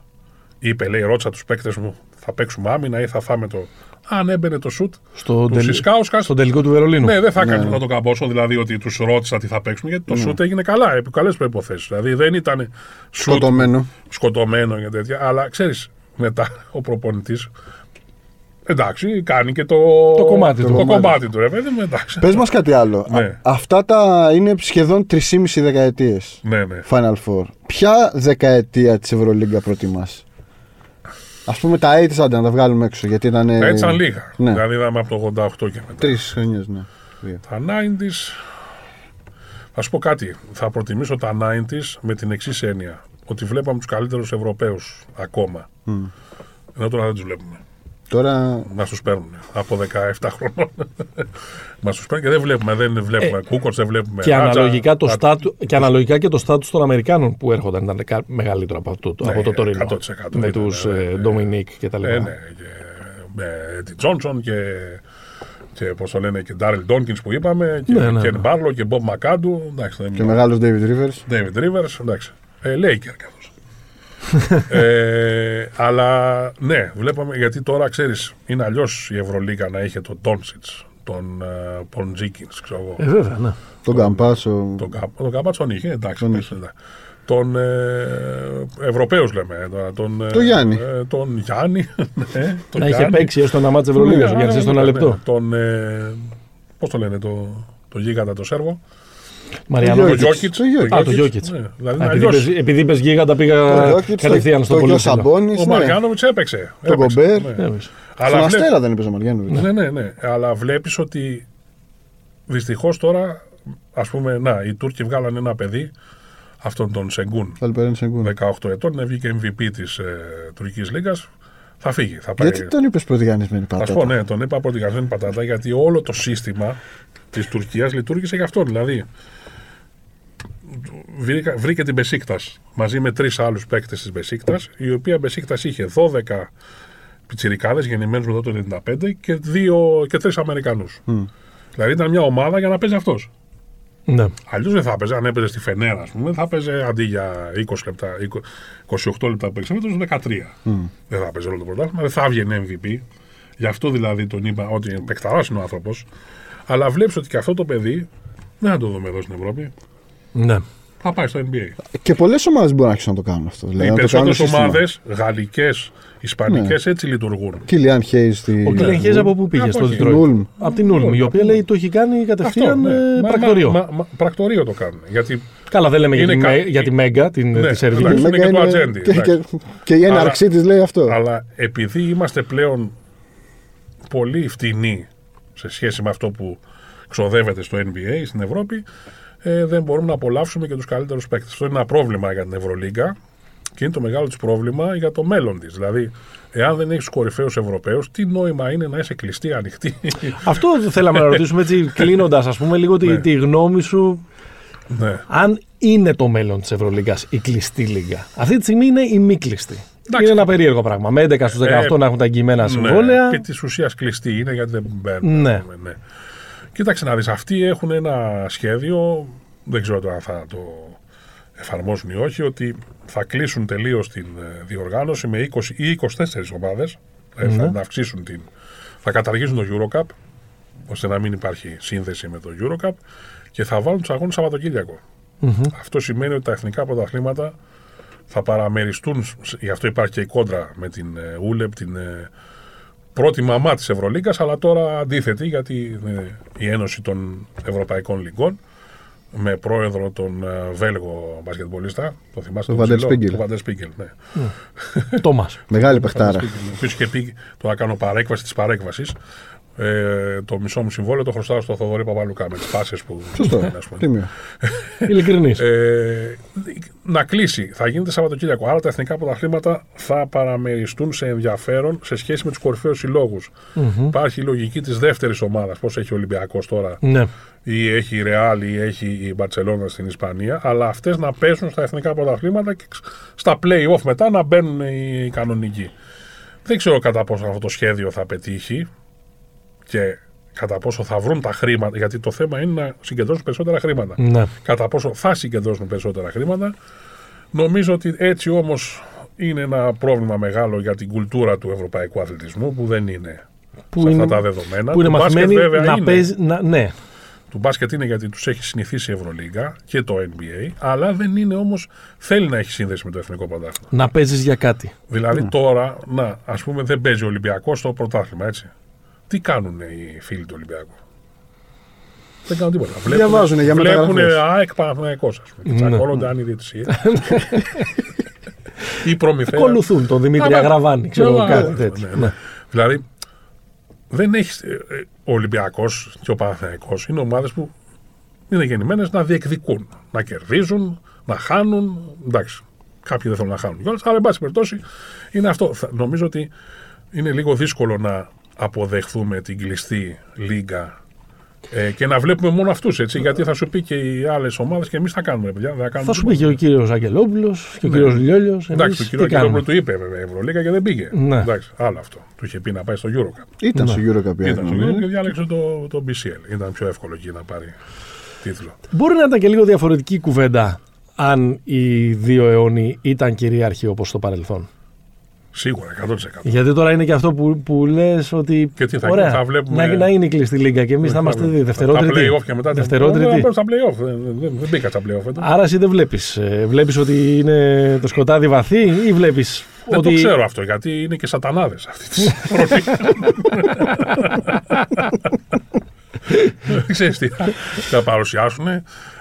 είπε, λέει, ρώτησα τους παίκτες μου, θα παίξουμε άμυνα ή θα φάμε το. Αν έμπαινε το σουτ Στο του τελ- Σισκάουσκα. στον τελικό του Βερολίνου. Ναι, δεν θα έκανε μετά το καμπόσο, δηλαδή ότι τους ρώτησα τι θα παίξουν, γιατί το σουτ έγινε καλά, επί καλές προποθέσει. Δηλαδή δεν ήταν σουτ Σκοτωμένο. σκοτωμένο και τέτοια. Αλλά ξέρεις, μετά ο προπονητής. Εντάξει, κάνει και το, Το κομμάτι του. Το Το κομμάτι του, ρε παιδί μου, εντάξει. Πες μας κάτι άλλο. Ναι. Α- αυτά τα είναι σχεδόν 3,5 δεκαετίες. Ναι, ναι. Final Four. Ποια δεκαετία της Ευρωλίγκα προτιμάς; Α πούμε τα 80 άντε να τα βγάλουμε έξω. Γιατί ήταν. Τα έτσι ήταν λίγα. Ναι. Δηλαδή είδαμε από το 88 και μετά. Τρεις χρονιέ, ναι. Δύο. Τα 90s. Θα σου πω κάτι. Θα προτιμήσω τα 90s με την εξής έννοια. Ότι βλέπαμε τους καλύτερους Ευρωπαίους ακόμα. Ενώ τώρα δεν τους βλέπουμε. Τώρα Μα του παίρνουν από 17 χρονών. Μα του παίρνουν και δεν βλέπουμε, δεν βλέπουμε ε, Κούκοτ, δεν βλέπουμε. Και Ράτζα, αναλογικά, το Ράτζα. στάτου, και αναλογικά και το στάτους των Αμερικάνων που έρχονταν ήταν κα- μεγαλύτερο από, το, Ναι, από το τωρινό. 100% Με ήταν, τους ναι, ε, ναι. Ντομινίκ και τα Ε, λοιπά. ναι, και με Eddie Τζόνσον και, και πώς το λένε, και Ντάρελ Ντόνκινς που είπαμε, και Ναι, ναι, Κεν ναι. Μπάρλο και Μπομπ Μακάντου. Εντάξει, δεν και μιλάω. μεγάλος David Rivers. David Rivers, εντάξει. Ε, Λέικερ καθώς. Ε, αλλά ναι, βλέπαμε γιατί τώρα ξέρεις, είναι αλλιώς η Ευρωλίγα να είχε τον Τόνσιτς, τον uh, Ποντζίκιν, ξέρω εγώ. Ε, βέβαια, ναι. Τον Καμπάσο. Τον, Κα- τον Καμπάτσον είχε, εντάξει. Τον πες, είχε. ναι. Τον ε, Ευρωπαίους λέμε ε, τώρα. Τον, ε, Το Γιάννη. ε, τον Γιάννη. [laughs] ναι, τον Να είχε Γιάννη. παίξει έως το ένα μάτς Ευρωλίγας ο Ναι, Γιάννης ναι, στο ένα ναι, λεπτό. ναι. Τον, ε, πώς το λένε, το, το γίγαντα το Σέρβο. Μαριάνο Το Το Jokic. Γιώκητς. Το Jokic. Α, το Jokic. Ναι, δηλαδή Α, είναι επειδή, αλλιώς. πες, επειδή είπες γίγαντα πήγα Το Jokic, κατευθείαν το- στο το πολύ γιο ψηλό. Σαμπόνις, Ο ναι. Μαργάνοβιτς έπαιξε. Το έπαιξε, Γκομπέρ. ναι. Ναι, εμείς. Αλλά Στον βλέ- Αστέρα δεν είπε ο Μαριάνοβιτς. Ναι, ναι, ναι. Αλλά βλέπεις ότι δυστυχώς τώρα, ας πούμε, να, οι Τούρκοι βγάλανε ένα παιδί, αυτόν τον Σεγκούν, Αλπερέν Σεγκούν. 18 ετών, να βγήκε MVP της ε, τουρκικής λίγας. Θα φύγει. Θα πάει. Γιατί τον είπες πρωτογανισμένη Θα σου πω, πατάτα; ναι, τον είπα πρωτογενή πατάτα, γιατί όλο το σύστημα της Τουρκίας λειτουργήσε γι' αυτό. Δηλαδή, βρήκα- βρήκε την Μπεσίκτας μαζί με τρεις άλλους παίκτες της Μπεσίκτας, η οποία Μπεσίκτας είχε 12 πιτσιρικάδες γεννημένους μετά το 95 και, δύο, και τρεις Αμερικανούς. Δηλαδή ήταν μια ομάδα για να παίζει αυτός. Ναι. Αλλιώς δεν θα έπαιζε. Αν έπαιζε στη Φενέρα, ας πούμε, θα έπαιζε αντί για 20 λεπτά, 20 28 λεπτά που παίξαμε, τόσο 13. Δεν θα έπαιζε όλο το πρωτάθλημα, δεν θα έβγαινε MVP. Γι' αυτό δηλαδή τον είπα ότι παικταρά είναι ο άνθρωπος. Αλλά βλέπεις ότι και αυτό το παιδί δεν θα το δούμε εδώ στην Ευρώπη. ναι. Θα πάει στο NBA. Και πολλές ομάδες μπορούν να αρχίσουν να το κάνουν αυτό. Δηλαδή, Οι να το κάνουν περισσότερες σύστημα. ομάδες, γαλλικές, ισπανικές, έτσι λειτουργούν. Κίλιαν Χέις στη. Ο Κιλενχέζ από πού πήγε Από στο εκεί. Detroit; Ούλμ. Από την Ούλμ, η οποία λέει το έχει κάνει κατευθείαν ναι. ε, Μα- πρακτορείο. Μα, μα, πρακτορείο το κάνουν. Γιατί Καλά, δεν λέμε για, Είναι τη, κα- Με- για τη Μέγκα, την, Ναι, της Σερβική. εντάξει. Μέγκα είναι και το είναι- ατζέντη, και, και, εντάξει. και η έναρξή της λέει αυτό. Αλλά επειδή είμαστε πλέον πολύ φτηνοί σε σχέση με αυτό που ξοδεύεται στο NBA στην Ευρώπη, ε, δεν μπορούμε να απολαύσουμε και τους καλύτερους παίκτες. Αυτό είναι ένα πρόβλημα για την Ευρωλίγκα και είναι το μεγάλο της πρόβλημα για το μέλλον της. Δηλαδή, εάν δεν έχεις κορυφαίους Ευρωπαίους, τι νόημα είναι να είσαι κλειστή, ανοιχτή; [laughs] Αυτό θέλαμε να ρωτήσουμε έτσι, [laughs] κλείνοντας, ας πούμε, λίγο τη, Ναι. τη γνώμη σου. ναι. Αν είναι το μέλλον της Ευρωλίγκας η κλειστή λίγα. Αυτή τη στιγμή είναι η μη κλειστή. Εντάξει. Είναι ένα περίεργο πράγμα. Με 11 στους 18 Ε, να έχουν τα εγγυημένα συμβόλαια. Ναι, επί της ουσίας κλειστή είναι γιατί δεν μπαίνουν. Ναι. ας πούμε, ναι. Κοίταξε να δεις, αυτοί έχουν ένα σχέδιο, δεν ξέρω τώρα αν θα το εφαρμόσουν ή όχι, ότι θα κλείσουν τελείως την ε, διοργάνωση με 20 ή 24 ομάδες, δηλαδή θα Ναι. αυξήσουν την... θα καταργήσουν το Eurocup, ώστε να μην υπάρχει σύνδεση με το Eurocup και θα βάλουν τους αγώνες Σαββατοκύριακο. Αυτό σημαίνει ότι τα εθνικά πρωταθλήματα θα παραμεριστούν, γι' αυτό υπάρχει και η κόντρα με την ε, Ούλεπ, την ε, πρώτη μαμά της Ευρωλίγκας, αλλά τώρα αντίθετη γιατί ε, η Ένωση των Ευρωπαϊκών Λιγκών με πρόεδρο τον ε, Βέλγο μπασκετμπολίστα, το θυμάστε Το τον Van der ψηλό, Spiegel. τον Van der Spiegel, ναι. Τόμας. Μεγάλη παιχτάρα. Ο οποίο είχε πει το να κάνω παρέκβαση της παρέκβασης. Ε, το μισό μου συμβόλαιο το χρωστάω στο Θοδωρή Παπαλουκά με τις πάσε που. Σωστό. έκανε, ας πούμε. Τίμιο. Ειλικρινής. Ε, να κλείσει. Θα γίνεται Σαββατοκύριακο. Άρα τα εθνικά πρωταθλήματα θα παραμεριστούν σε ενδιαφέρον σε σχέση με τους κορυφαίους συλλόγους. Υπάρχει η λογική της δεύτερης ομάδας. Πώς έχει ο Ολυμπιακός τώρα, ναι. ή έχει η Ρεάλ, ή έχει η Μπαρσελόνα στην Ισπανία. Αλλά αυτές να πέσουν στα εθνικά πρωταθλήματα και στα play-off μετά να μπαίνουν οι κανονικοί. Δεν ξέρω κατά πόσο αυτό το σχέδιο θα πετύχει και κατά πόσο θα βρουν τα χρήματα. Γιατί το θέμα είναι να συγκεντρώσουν περισσότερα χρήματα ναι. κατά πόσο θα συγκεντρώσουν περισσότερα χρήματα. Νομίζω ότι έτσι όμως είναι ένα πρόβλημα μεγάλο για την κουλτούρα του ευρωπαϊκού αθλητισμού που δεν είναι Που σε είναι, αυτά τα δεδομένα. που είναι Του μπάσκετ μαθημένοι βέβαια να είναι. παίζει. Να, ναι. Του μπάσκετ είναι γιατί τους έχει συνηθίσει η Ευρωλίγκα και το NBA, αλλά δεν είναι όμως, θέλει να έχει σύνδεση με το εθνικό πρωτάθλημα. Να παίζεις για κάτι. Δηλαδή Ναι. τώρα, να, ας πούμε δεν παίζει ο Ολυμπιακός στο πρωτάθλημα, έτσι. Τι κάνουν οι φίλοι του Ολυμπιακού; Δεν κάνουν τίποτα. Διαβάζουνε για Βλέπουν μεταγραφές. ΑΕΚ Παναθηναϊκός, ας πούμε. Και Ναι. τσακώνονται αν η διαιτησία. [laughs] Ή προμηθέα. Ακολουθούν τον Δημήτρη Άμα- Αγραβάνη, ξέρω εγώ, Ναι, κάτι ναι, τέτοιο. ναι, ναι. Δηλαδή, δεν έχει. Ο Ολυμπιακός και ο Παναθηναϊκός είναι ομάδες που είναι γεννημένες να διεκδικούν, να κερδίζουν, να χάνουν. Εντάξει, κάποιοι δεν θέλουν να χάνουν κιόλας, αλλά εν πάση περιπτώσει είναι αυτό. Θα- Νομίζω ότι είναι λίγο δύσκολο να αποδεχθούμε την κλειστή λίγα ε, και να βλέπουμε μόνο αυτούς έτσι. Γιατί θα σου πει και οι άλλες ομάδες και εμείς θα κάνουμε. Παιδιά, δεν θα, κάνουμε Θα σου πει τίποτα. και ο κύριος Αγγελόπουλος και ο Ναι. κύριος Λιόλιος. Εντάξει, το κύριος Αγγελόπουλος του είπε βέβαια Ευρωλίγα και δεν πήγε. Ναι. Εντάξει, άλλο αυτό. Του είχε πει να πάει στο Eurocup. Ήταν Ναι. στο Eurocup η Ήταν στο Άκρη, Eurocup ναι. και διάλεξε το, το BCL. Ήταν πιο εύκολο εκεί να πάρει τίτλο. Μπορεί να ήταν και λίγο διαφορετική κουβέντα αν οι δύο αιώνιοι ήταν κυρίαρχοι όπως στο παρελθόν. Σίγουρα, 100%. Γιατί τώρα είναι και αυτό που, που λες ότι. Και τι θα ωραία, γίνει, θα βλέπουμε- να, να είναι η κλειστή λίγκα και εμείς θα είμαστε Τα δευτερότεροι. play-off και μετά. Δευτερότεροι. Δεν στα play-off. Δεν, δεν, δεν μπήκα στα play-off. Δεν, Άρα εσύ δεν βλέπεις. Βλέπεις ότι είναι το σκοτάδι βαθύ ή βλέπεις. δεν ότι... το ξέρω αυτό γιατί είναι και σατανάδες αυτή τη στιγμή. Δεν ξέρεις τι θα παρουσιάσουν.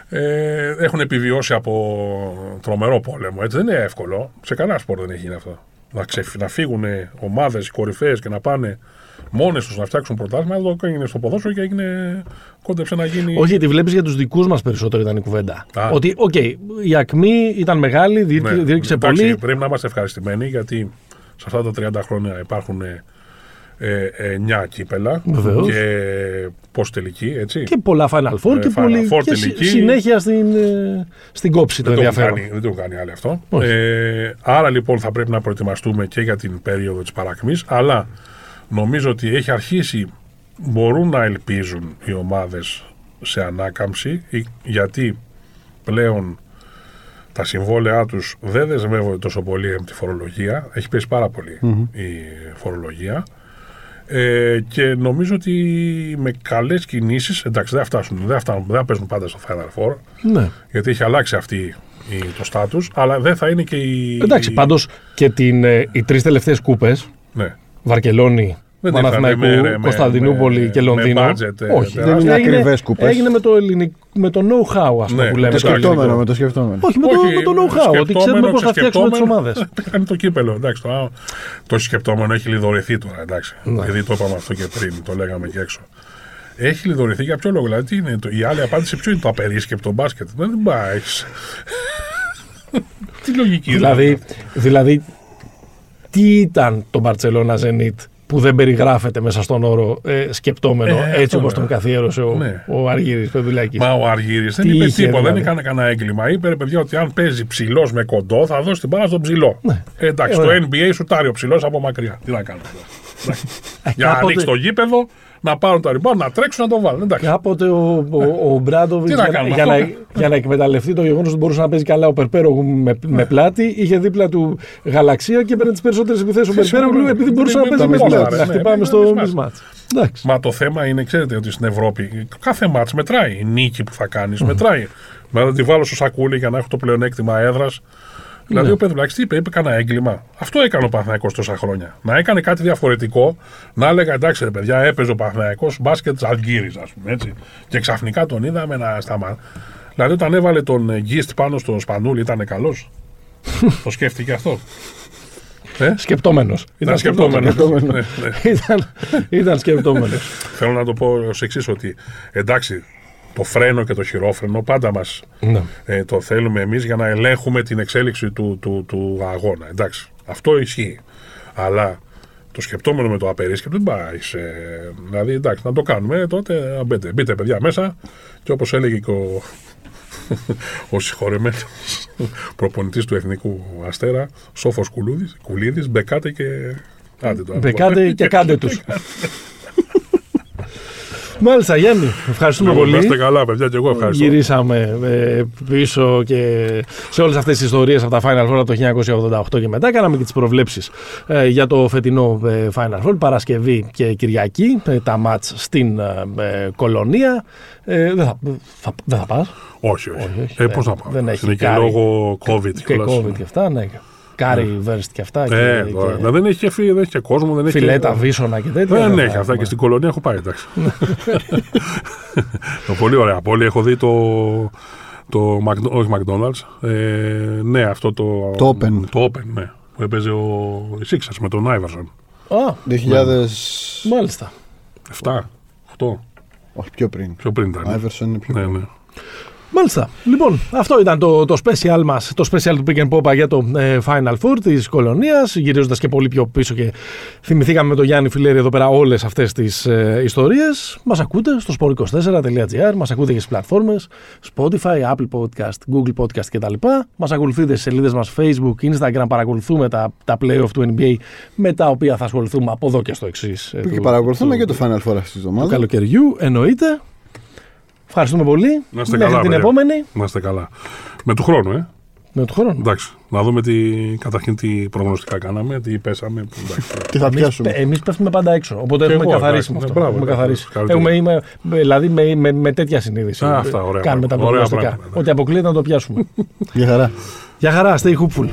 Ε, έχουν επιβιώσει από τρομερό πόλεμο. Έτσι δεν είναι εύκολο. Σε κανένα σπορ δεν έχει γίνει αυτό. Να, ξεφ, να φύγουν ομάδες, οι κορυφαίες και να πάνε μόνες τους να φτιάξουν πρωτάθλημα. Εδώ έγινε στο ποδόσφαιρο και έγινε. κόντεψε να γίνει. Όχι, γιατί βλέπεις για τους δικούς μας περισσότερο ήταν η κουβέντα. Α. Ότι, οκ, η ακμή ήταν μεγάλη, διήρκε- Ναι. διήρκησε Εντάξει, πολύ. Πρέπει να είμαστε ευχαριστημένοι γιατί σε αυτά τα 30 χρόνια υπάρχουν ε, ε, 9 κύπελα Βεβαίως. και πώς τελική, έτσι. Και πολλά Final Four Ε, και, Final πολύ, Four και συ- τελική. συνέχεια στην, ε, στην κόψη το δεν, το έχουν ενδιαφέρον. κάνει, δεν το έχουν κάνει άλλοι αυτό. Όχι. Ε, άρα λοιπόν θα πρέπει να προετοιμαστούμε και για την περίοδο της παρακμής, αλλά νομίζω ότι έχει αρχίσει, μπορούν να ελπίζουν οι ομάδες σε ανάκαμψη, ε, γιατί πλέον τα συμβόλαιά τους δεν δεσμεύονται τόσο πολύ από τη φορολογία, έχει πέσει πάρα πολύ η φορολογία, ε, και νομίζω ότι με καλές κινήσεις, εντάξει δεν θα φτάσουν, δεν θα, φτάνουν, δεν θα παίζουν πάντα στο Final Four, Ναι. γιατί έχει αλλάξει αυτή η, το στάτους, αλλά δεν θα είναι και η... Εντάξει, πάντως και την, ε, οι τρεις τελευταίες κούπες, Ναι. Βαρκελόνη, Δεν Παναθηναϊκού, ήρθανε με- με- Κωνσταντινούπολη με- και με Λονδίνο. budget, ε, Όχι, τεράστιο. Δεν είναι έγινε, ακριβές κούπες. έγινε με το, ελληνικ, με το know-how, ας πούμε, Ναι, που λέμε. Το το σκεπτόμενο, ελληνικό. με το σκεπτόμενο. Όχι, με το, με το know-how, ότι ξέρουμε πώς θα φτιάξουμε τις ομάδες. [laughs] Κάνει το κύπελο. Εντάξει, το, α, το σκεπτόμενο έχει λιδωρηθεί τώρα. Εντάξει. Ναι. Γιατί το είπαμε αυτό και πριν, το λέγαμε και έξω. Έχει λιδωρηθεί για ποιο λόγο. Δηλαδή, τι είναι, το, η άλλη απάντηση ποιο είναι το απερίσκεπτο μπάσκετ; Δεν δεν πάει. έχεις. [laughs] τι λογική είναι δηλαδή, αυτό. δηλαδή, τι ήταν το Barcelona Zenit; Που δεν περιγράφεται μέσα στον όρο ε, σκεπτόμενο, Ε, έτσι αυτό όπως ναι. τον καθιέρωσε ο, Ναι. ο Αργύρης Πεδουλάκης. Μα ο Αργύρης δεν Τι είπε είχε, τίποτα, δηλαδή; δεν έκανε κανένα έγκλημα. Είπε ρε παιδιά ότι αν παίζει ψηλός με κοντό θα δώσει την μπάλα στον ψηλό. Ναι. Ε, εντάξει, Ε, το ωραία. NBA σουτάρει ο ψηλός από μακριά. Τι να κάνω τώρα. Εντάξει. [laughs] Για να κάποτε- ανοίξει το γήπεδο, να πάρουν τα rebound, να τρέξουν να το βάλουν. Εντάξει. Κάποτε ο, ο, ο Μπράντοβιτς Τι να για, να- κάνουμε, για, να, αυτό. για να εκμεταλλευτεί το γεγονός ότι μπορούσε να παίζει καλά ο Περπέρογλου με, με πλάτη, είχε δίπλα του γαλαξία και έπαιρνε τις περισσότερες επιθέσεις ο Περπέρογλου επειδή μπορούσε να δεν παίζει με μπορούσε, πλάτη. ναι, Να ναι, χτυπάμε ναι, στο ναι, ναι. mismatch. Εντάξει. Μα το θέμα είναι, ξέρετε ότι στην Ευρώπη κάθε μάτς μετράει. Η νίκη που θα κάνεις μετράει. Να τη βάλω στο σακούλι για να έχω το πλεονέκτημα έδρας. Δηλαδή Ναι. ο Πεδουλάκη τι είπε, είπε κανένα έγκλημα. Αυτό έκανε ο Παναθηναϊκός τόσα χρόνια. Να έκανε κάτι διαφορετικό, να έλεγα εντάξει ρε παιδιά, έπαιζε ο Παναθηναϊκός μπάσκετ Αλγύρη, ας πούμε έτσι. Και ξαφνικά τον είδαμε να σταματά. Δηλαδή όταν έβαλε τον ε, Γκίστ πάνω στο Σπανούλι ήταν καλός; [laughs] το σκέφτηκε αυτό; Ε; Σκεπτόμενος. Ήταν σκεπτόμενος. σκεπτόμενος. Ναι, ναι. [laughs] ήταν, ήταν σκεπτόμενος. Θέλω να το πω ως εξής ότι εντάξει, το φρένο και το χειρόφρενο πάντα μας ναι. ε, το θέλουμε εμείς για να ελέγχουμε την εξέλιξη του, του, του αγώνα. Εντάξει, αυτό ισχύει. Αλλά το σκεπτόμενο με το απερίσκεπτο δεν πάει σε. Δηλαδή, εντάξει, να το κάνουμε ε, τότε. α, Μπείτε, μπείτε, παιδιά, μέσα. Και όπως έλεγε και ο, [laughs] ο συγχωρεμένος προπονητής του Εθνικού Αστέρα, Σόφος Κουλίδης, μπεκάτε και. Άντε το Μπεκάτε και κάντε τους. [laughs] Μάλιστα, Γιάννη, ευχαριστούμε Λοιπόν, να πολύ. είστε καλά, παιδιά, και εγώ ευχαριστώ. Γυρίσαμε ε, πίσω και σε όλες αυτές τις ιστορίες από τα Final Four από το 1988 και μετά. Κάναμε και τις προβλέψεις ε, για το φετινό ε, Final Four, Παρασκευή και Κυριακή, ε, τα μάτς στην ε, ε, Κολονία. Ε, δεν, θα, θα, δεν θα πας; Όχι, όχι. Όχι, όχι, ε, δεν- Πώς να πάω; δεν έχει Είναι και κάρι. λόγω COVID. Και κιόλας. COVID και αυτά, ναι. Κάρι, Βέρστ και αυτά. Ε, και, τώρα, και δηλαδή δεν έχει και φίλοι, δεν έχει και κόσμο. Δεν έχει φιλέτα, και... βίσονα και τέτοια. Δεν θα έχει αυτά έχουμε. και στην κολονία έχω πάει, εντάξει. το [laughs] πολύ ωραία. Πόλη έχω δει το. το Μακ- όχι McDonald's. Ε, ναι, αυτό το. Το Open. Το Open, ναι. Που έπαιζε ο Σίξας με τον Άιβαρσον. Α, 2000. μάλιστα. 7, 8, Όχι, πιο πριν. πιο πριν ήταν. Άιβερσον είναι πιο Ναι, πριν. ναι. Μάλιστα. Λοιπόν, αυτό ήταν το, το special μας, το special του Pick and Popa για το ε, Final Four της κολονίας. Γυρίζοντας και πολύ πιο πίσω και θυμηθήκαμε με τον Γιάννη Φιλέρη εδώ πέρα όλες αυτές τις ε, ιστορίες. Μας ακούτε στο sport24.gr, μας ακούτε και στις πλατφόρμες Spotify, Apple Podcast, Google Podcast κτλ. Μας ακολουθείτε στις σελίδες μας Facebook, Instagram, παρακολουθούμε τα, τα playoff του NBA με τα οποία θα ασχοληθούμε από εδώ και στο εξής. Και παρακολουθούμε και το Final Four αυτή τη εβδομάδα. Του καλοκαιριού, εννοείται. Ευχαριστούμε πολύ. Να είστε Μέχρι καλά. την παιδιά. επόμενη. Να είστε καλά. Με του χρόνου, ε. Με του χρόνου. Εντάξει. Να δούμε τι, καταρχήν τι προγνωστικά κάναμε, τι πέσαμε. που Εντάξει. [laughs] Τι θα πιάσουμε. Εμείς πέφτουμε πάντα έξω. Οπότε Και έχουμε εγώ, καθαρίσει με εντάξει, αυτό. ναι, μπράβο, έχουμε εντάξει, καθαρίσει. καλύτερα. Έχουμε, είμαι, δηλαδή με, με, με τέτοια συνείδηση. Α, αυτά, ωραία Κάνουμε τα πράγματα. Ωραία προγνωστικά. πράγματα, ναι. Ότι αποκλείεται να το πιάσουμε. [laughs] Γεια χαρά. Γεια χαρά, stay hopeful.